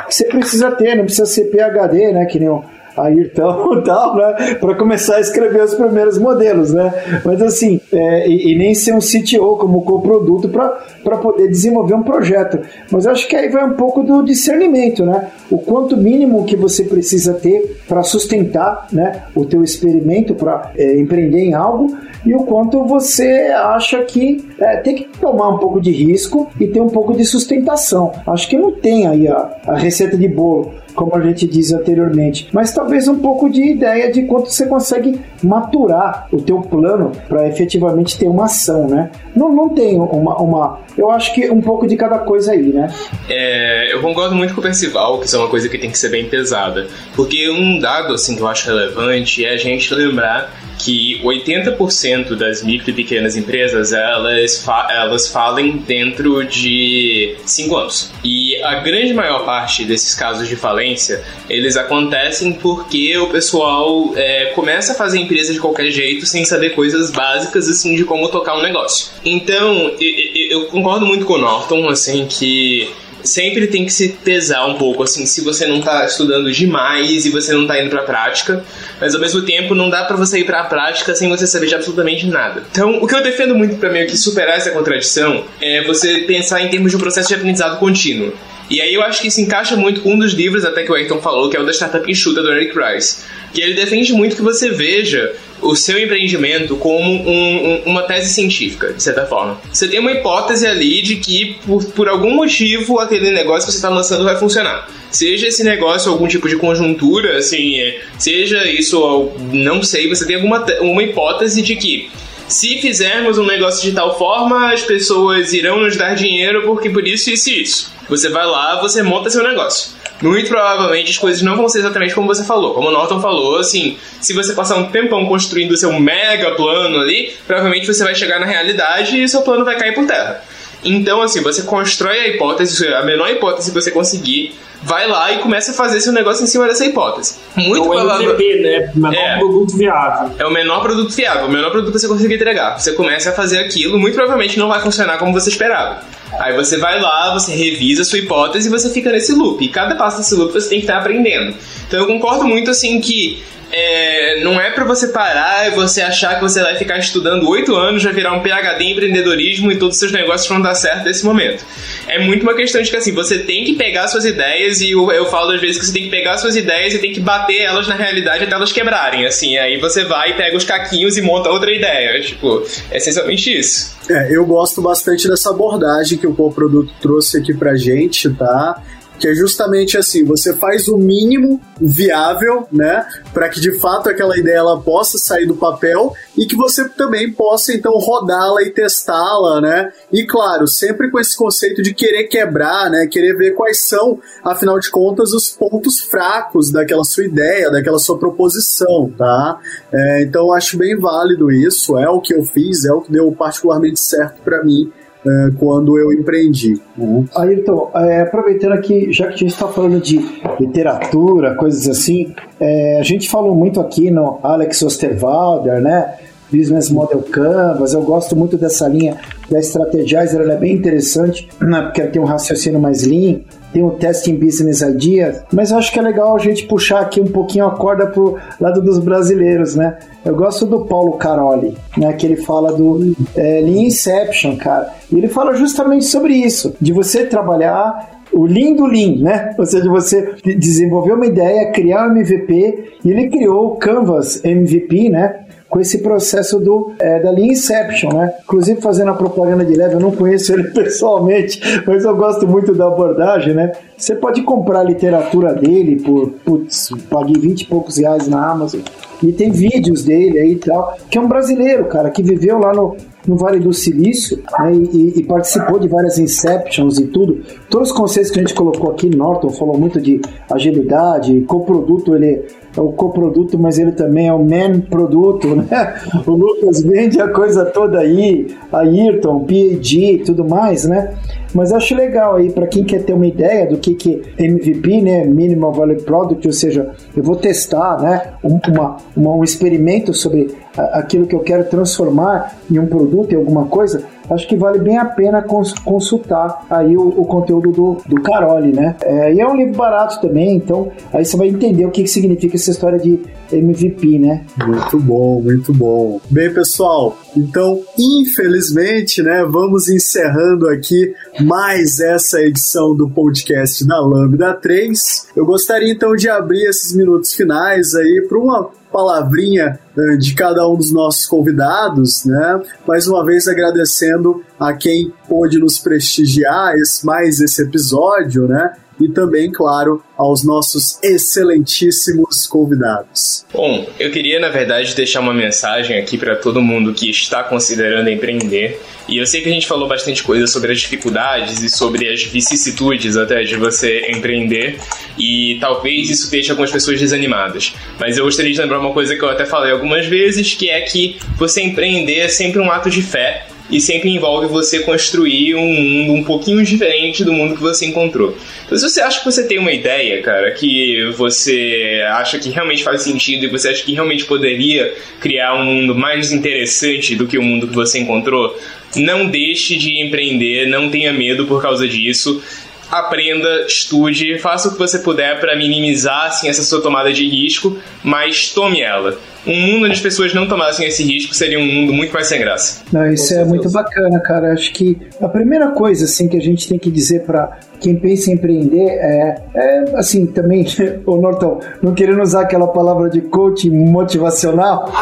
que você precisa ter, não precisa ser PhD, né, que nem o Ayrton e tal, né? Para começar a escrever os primeiros modelos, né? Mas assim, é, e, e, nem ser um CTO como coproduto para poder desenvolver um projeto. Mas acho que aí vai um pouco do discernimento, né? O quanto mínimo que você precisa ter para sustentar né, o teu experimento, para é, empreender em algo, e o quanto você acha que é, tem que tomar um pouco de risco e ter um pouco de sustentação. Acho que não tem aí a, a receita de bolo como a gente disse anteriormente, mas talvez um pouco de ideia de quanto você consegue maturar o teu plano para efetivamente ter uma ação, né? Não, não tem uma, uma, eu acho que um pouco de cada coisa aí, né? É, eu concordo muito com o Percival que isso é uma coisa que tem que ser bem pesada, porque um dado assim que eu acho relevante é a gente lembrar que 80% das micro e pequenas empresas elas, fa elas falem dentro de 5 anos. E a grande maior parte desses casos de falência eles acontecem porque o pessoal é, começa a fazer empresa de qualquer jeito sem saber coisas básicas assim de como tocar um negócio. Então eu, eu concordo muito com o Norton assim que sempre tem que se pesar um pouco, assim, se você não tá estudando demais e você não tá indo pra prática, mas ao mesmo tempo não dá para você ir pra prática sem você saber de absolutamente nada. Então, o que eu defendo muito para meio que superar essa contradição é você pensar em termos de um processo de aprendizado contínuo. E aí eu acho que se encaixa muito com um dos livros até que o Ayrton falou, que é o da Startup Enxuta, do Eric Rice. Que ele defende muito que você veja o seu empreendimento como um, um, uma tese científica, de certa forma. Você tem uma hipótese ali de que, por, por algum motivo, aquele negócio que você está lançando vai funcionar. Seja esse negócio algum tipo de conjuntura, assim, é, seja isso, não sei, você tem alguma uma hipótese de que se fizermos um negócio de tal forma, as pessoas irão nos dar dinheiro porque por isso, isso e isso. Você vai lá, você monta seu negócio muito provavelmente as coisas não vão ser exatamente como você falou. Como o Norton falou, assim, se você passar um tempão construindo o seu mega plano ali, provavelmente você vai chegar na realidade e seu plano vai cair por terra. Então, assim, você constrói a hipótese, a menor hipótese que você conseguir, vai lá e começa a fazer seu negócio em cima dessa hipótese. Muito é provavelmente. né? Menor é, produto viável. É o menor produto viável, o menor produto que você conseguir entregar. Você começa a fazer aquilo, muito provavelmente não vai funcionar como você esperava. Aí você vai lá, você revisa a sua hipótese e você fica nesse loop. E cada passo desse loop você tem que estar aprendendo. Então eu concordo muito assim que é, não é para você parar e você achar que você vai ficar estudando oito anos, vai virar um PhD em empreendedorismo e todos os seus negócios vão dar certo nesse momento. É muito uma questão de que assim, você tem que pegar suas ideias e eu, eu falo às vezes que você tem que pegar suas ideias e tem que bater elas na realidade até elas quebrarem, assim. Aí você vai e pega os caquinhos e monta outra ideia. Tipo, é essencialmente isso. É, eu gosto bastante dessa abordagem que o produto trouxe aqui pra gente, tá? Que é justamente assim, você faz o mínimo viável, né, para que de fato aquela ideia ela possa sair do papel e que você também possa então rodá-la e testá-la, né? E claro, sempre com esse conceito de querer quebrar, né, querer ver quais são, afinal de contas, os pontos fracos daquela sua ideia, daquela sua proposição, tá? É, então acho bem válido isso, é o que eu fiz, é o que deu particularmente certo para mim é, quando eu empreendi. Uhum. Ayrton, é, aproveitando aqui, já que a gente está falando de literatura, coisas assim, é, a gente falou muito aqui no Alex Osterwalder, né? Business Model Canvas, eu gosto muito dessa linha da Strategizer, ela é bem interessante, né, porque ela tem um raciocínio mais lean, tem o Testing Business Ideas, mas eu acho que é legal a gente puxar aqui um pouquinho a corda pro lado dos brasileiros, né? Eu gosto do Paulo Caroli, né? Que ele fala do é, Lean Inception, cara. E ele fala justamente sobre isso, de você trabalhar o Lean do Lean, né? Ou seja, você desenvolver uma ideia, criar um MVP, e ele criou o Canvas MVP, né? Com esse processo do, é, da linha Inception, né? Inclusive fazendo a propaganda de leve, eu não conheço ele pessoalmente, mas eu gosto muito da abordagem, né? Você pode comprar a literatura dele por, putz, paguei 20 e poucos reais na Amazon. E tem vídeos dele aí e tal, que é um brasileiro, cara, que viveu lá no, no Vale do Silício né, e, e, participou de várias Inceptions e tudo. Todos os conceitos que a gente colocou aqui, Norton falou muito de agilidade, coproduto, ele é o coproduto, mas ele também é o man produto, né? O Lucas vende a coisa toda aí, a Ayrton, PAG, tudo mais, né? Mas acho legal aí para quem quer ter uma ideia do que que MVP, né, Minimal Value Product, ou seja, eu vou testar, né, um, uma, uma, um experimento sobre aquilo que eu quero transformar em um produto, em alguma coisa acho que vale bem a pena cons consultar aí o, o, conteúdo do, do Caroli, né? É, e é um livro barato também, então aí você vai entender o que, que significa essa história de MVP, né? Muito bom, muito bom. Bem, pessoal, então, infelizmente, né, vamos encerrando aqui mais essa edição do podcast da Lambda 3. Eu gostaria então de abrir esses minutos finais aí para uma palavrinha uh, de cada um dos nossos convidados, né? Mais uma vez agradecendo a quem pôde nos prestigiar esse, mais esse episódio, né? E também, claro, aos nossos excelentíssimos convidados. Bom, eu queria, na verdade, deixar uma mensagem aqui para todo mundo que está considerando empreender. E eu sei que a gente falou bastante coisa sobre as dificuldades e sobre as vicissitudes até de você empreender, e talvez isso deixe algumas pessoas desanimadas. Mas eu gostaria de lembrar uma coisa que eu até falei algumas vezes, que é que você empreender é sempre um ato de fé e sempre envolve você construir um mundo um pouquinho diferente do mundo que você encontrou. Então, se você acha que você tem uma ideia, cara, que você acha que realmente faz sentido e você acha que realmente poderia criar um mundo mais interessante do que o mundo que você encontrou, não deixe de empreender, não tenha medo por causa disso aprenda, estude, faça o que você puder para minimizar assim, essa sua tomada de risco, mas tome ela um mundo onde as pessoas não tomassem esse risco seria um mundo muito mais sem graça. Não, isso é muito bacana, cara. Acho que a primeira coisa assim que a gente tem que dizer para quem pensa em empreender é, é assim também, o Norton, não querendo usar aquela palavra de coaching motivacional.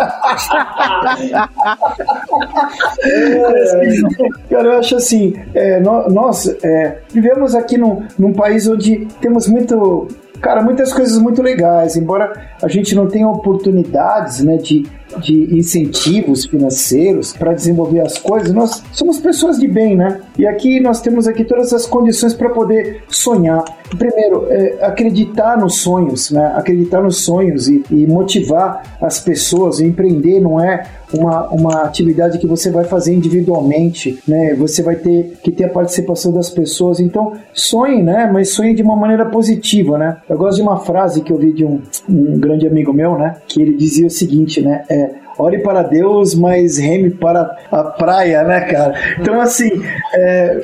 cara, eu acho assim, é, nós é, vivemos aqui num, num país onde temos muito Cara, muitas coisas muito legais, embora a gente não tenha oportunidades né, de de incentivos financeiros para desenvolver as coisas, nós somos pessoas de bem, né? E aqui nós temos aqui todas as condições para poder sonhar. Primeiro, é, acreditar nos sonhos, né? Acreditar nos sonhos e, e motivar as pessoas. Empreender não é uma, uma atividade que você vai fazer individualmente, né? Você vai ter que ter a participação das pessoas. Então, sonhe, né? Mas sonhe de uma maneira positiva, né? Eu gosto de uma frase que eu vi de um, um grande amigo meu, né? Que ele dizia o seguinte, né? É, ore para Deus, mas reme para a praia, né, cara? Então, assim, é,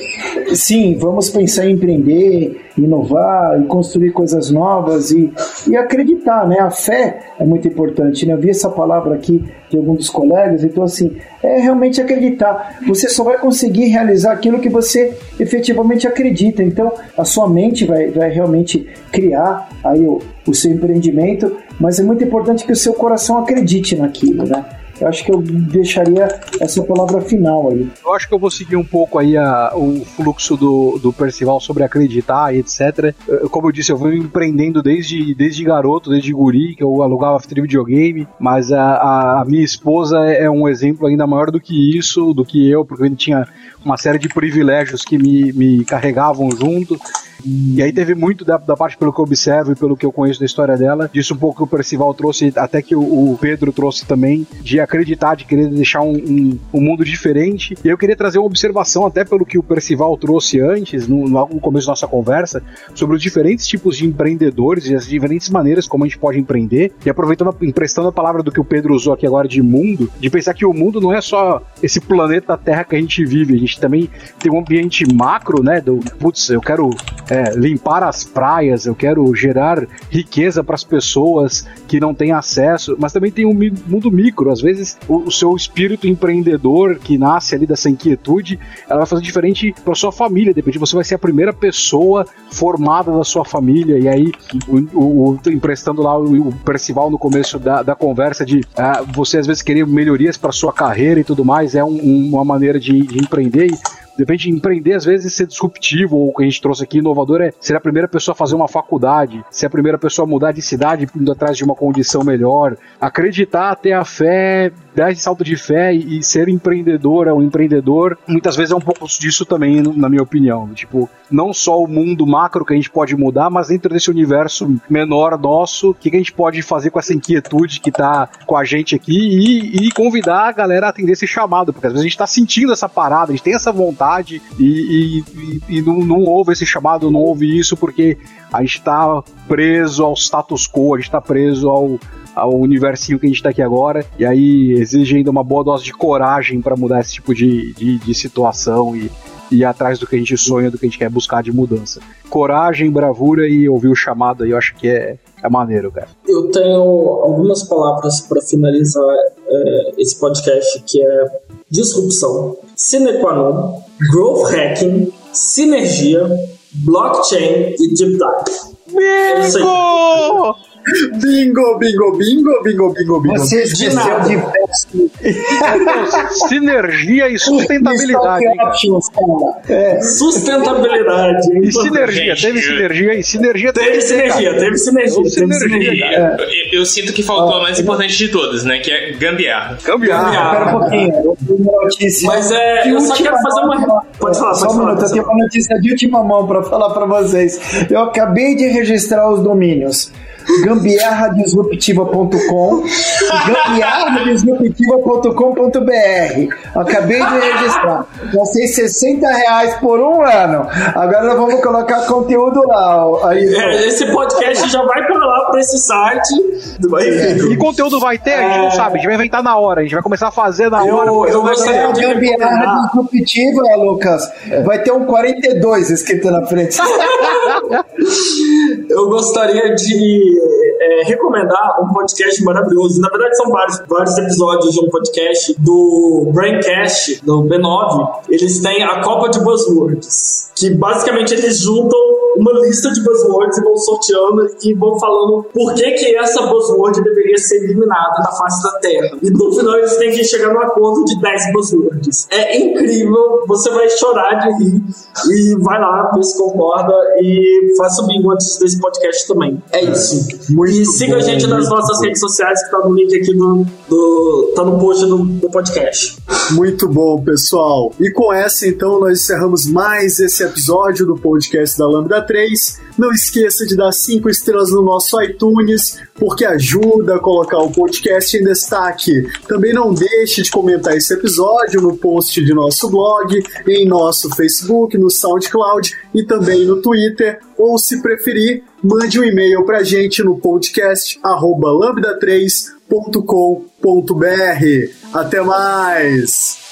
sim, vamos pensar em empreender, inovar e construir coisas novas e, e acreditar, né? A fé é muito importante, né? Eu vi essa palavra aqui de alguns dos colegas, então, assim, é realmente acreditar. Você só vai conseguir realizar aquilo que você efetivamente acredita. Então, a sua mente vai, vai realmente criar aí o, o seu empreendimento, mas é muito importante que o seu coração acredite naquilo, né? Eu acho que eu deixaria essa palavra final aí. Eu acho que eu vou seguir um pouco aí a, o fluxo do, do Percival sobre acreditar e etc. Como eu disse, eu vou empreendendo desde, desde garoto, desde guri, que eu alugava videogame, mas a, a minha esposa é, é um exemplo ainda maior do que isso, do que eu, porque ele tinha uma série de privilégios que me, me carregavam junto. E aí teve muito da, da parte pelo que eu observo e pelo que eu conheço da história dela, disso um pouco que o Percival trouxe, até que o, o Pedro trouxe também, de acreditar, de querer deixar um, um, um, mundo diferente. E eu queria trazer uma observação, até pelo que o Percival trouxe antes, no, no começo da nossa conversa, sobre os diferentes tipos de empreendedores e as diferentes maneiras como a gente pode empreender. E aproveitando, emprestando a palavra do que o Pedro usou aqui agora de mundo, de pensar que o mundo não é só esse planeta Terra que a gente vive, a gente também tem um ambiente macro, né? Do putz, eu quero é, limpar as praias, eu quero gerar riqueza para as pessoas que não têm acesso, mas também tem um mundo micro. Às vezes, o, o seu espírito empreendedor que nasce ali dessa inquietude, ela vai fazer diferente para sua família. De repente, você vai ser a primeira pessoa formada da sua família, e aí, o, o, o emprestando lá o, o, Percival no começo da, da conversa de uh, você às vezes querer melhorias para sua carreira e tudo mais, é um, uma maneira de, de empreender. E de repente, empreender às vezes ser disruptivo, ou o que a gente trouxe aqui, inovador, é ser a primeira pessoa a fazer uma faculdade, ser a primeira pessoa a mudar de cidade indo atrás de uma condição melhor, acreditar, ter a fé, dar esse salto de fé e, e ser empreendedor, é um empreendedor, muitas vezes é um pouco disso também, na minha opinião. Tipo, não só o mundo macro que a gente pode mudar, mas dentro desse universo menor nosso, o que, que a gente pode fazer com essa inquietude que tá com a gente aqui e, e convidar a galera a atender esse chamado, porque às vezes a gente tá sentindo essa parada, a gente tem essa vontade e, e, e não, não houve esse chamado, não houve isso porque a gente está preso ao status quo, a gente está preso ao, ao universinho que a gente está aqui agora, e aí exige ainda uma boa dose de coragem para mudar esse tipo de, de, de situação e, e ir atrás do que a gente sonha, do que a gente quer buscar de mudança. Coragem, bravura e ouvir o chamado aí, eu acho que é, é maneiro, cara. Eu tenho algumas palavras para finalizar é, esse podcast, que é disrupção, sine qua non, growth hacking, sinergia, blockchain e deep dive. Bingo! Bingo, bingo, bingo, bingo, bingo, bingo. Você esqueceu de, de... Sinergia e sustentabilidade. É. Sustentabilidade. E sinergia, teve sinergia e sinergia teve sinergia, teve sinergia. Teve sinergia. É. Eu, eu, sinto que faltou a mais importante de todas, né? Que é gambiarra. Gambiarra. Espera um pouquinho. Mas é, eu só quero fazer uma. Pode falar, só pode falar. Eu tenho uma notícia de última mão para falar para vocês. Eu acabei de registrar os domínios gambiarradisruptiva.com gambiarradisruptiva.com.br Acabei de registrar. Gastei 60 reais por um ano. Agora nós vamos colocar conteúdo lá. Aí, é, esse podcast já vai para lá para esse site. É. E conteúdo vai ter? A gente não é. sabe. A gente vai inventar na hora. A gente vai começar a fazer na hora. Eu, eu gostaria de gambiarra disruptiva, Lucas. Vai ter um 42 escrito na frente. eu gostaria de é, recomendar um podcast maravilhoso. Na verdade, são vários, vários episódios de um podcast do Braincast, do B9. Eles têm a Copa de Buzzwords, que basicamente eles juntam uma lista de buzzwords e vão sorteando e vão falando por que, que essa buzzword deveria ser eliminada da face da Terra. E no final eles têm que chegar num acordo de 10 buzzwords. É incrível, você vai chorar de rir e vai lá, ver se concorda e faça o bingo antes desse podcast também. É isso. Muito e siga bom, a gente nas nossas redes sociais que tá no link aqui do, do tá no post do, do podcast. Muito bom, pessoal. E com essa então nós encerramos mais esse episódio do podcast da Lambda 3. Não esqueça de dar cinco estrelas no nosso iTunes, porque ajuda a colocar o podcast em destaque. Também não deixe de comentar esse episódio no post de nosso blog, em nosso Facebook, no SoundCloud e também no Twitter. Ou, se preferir, mande um e-mail para a gente no podcast lambda3.com.br. Até mais!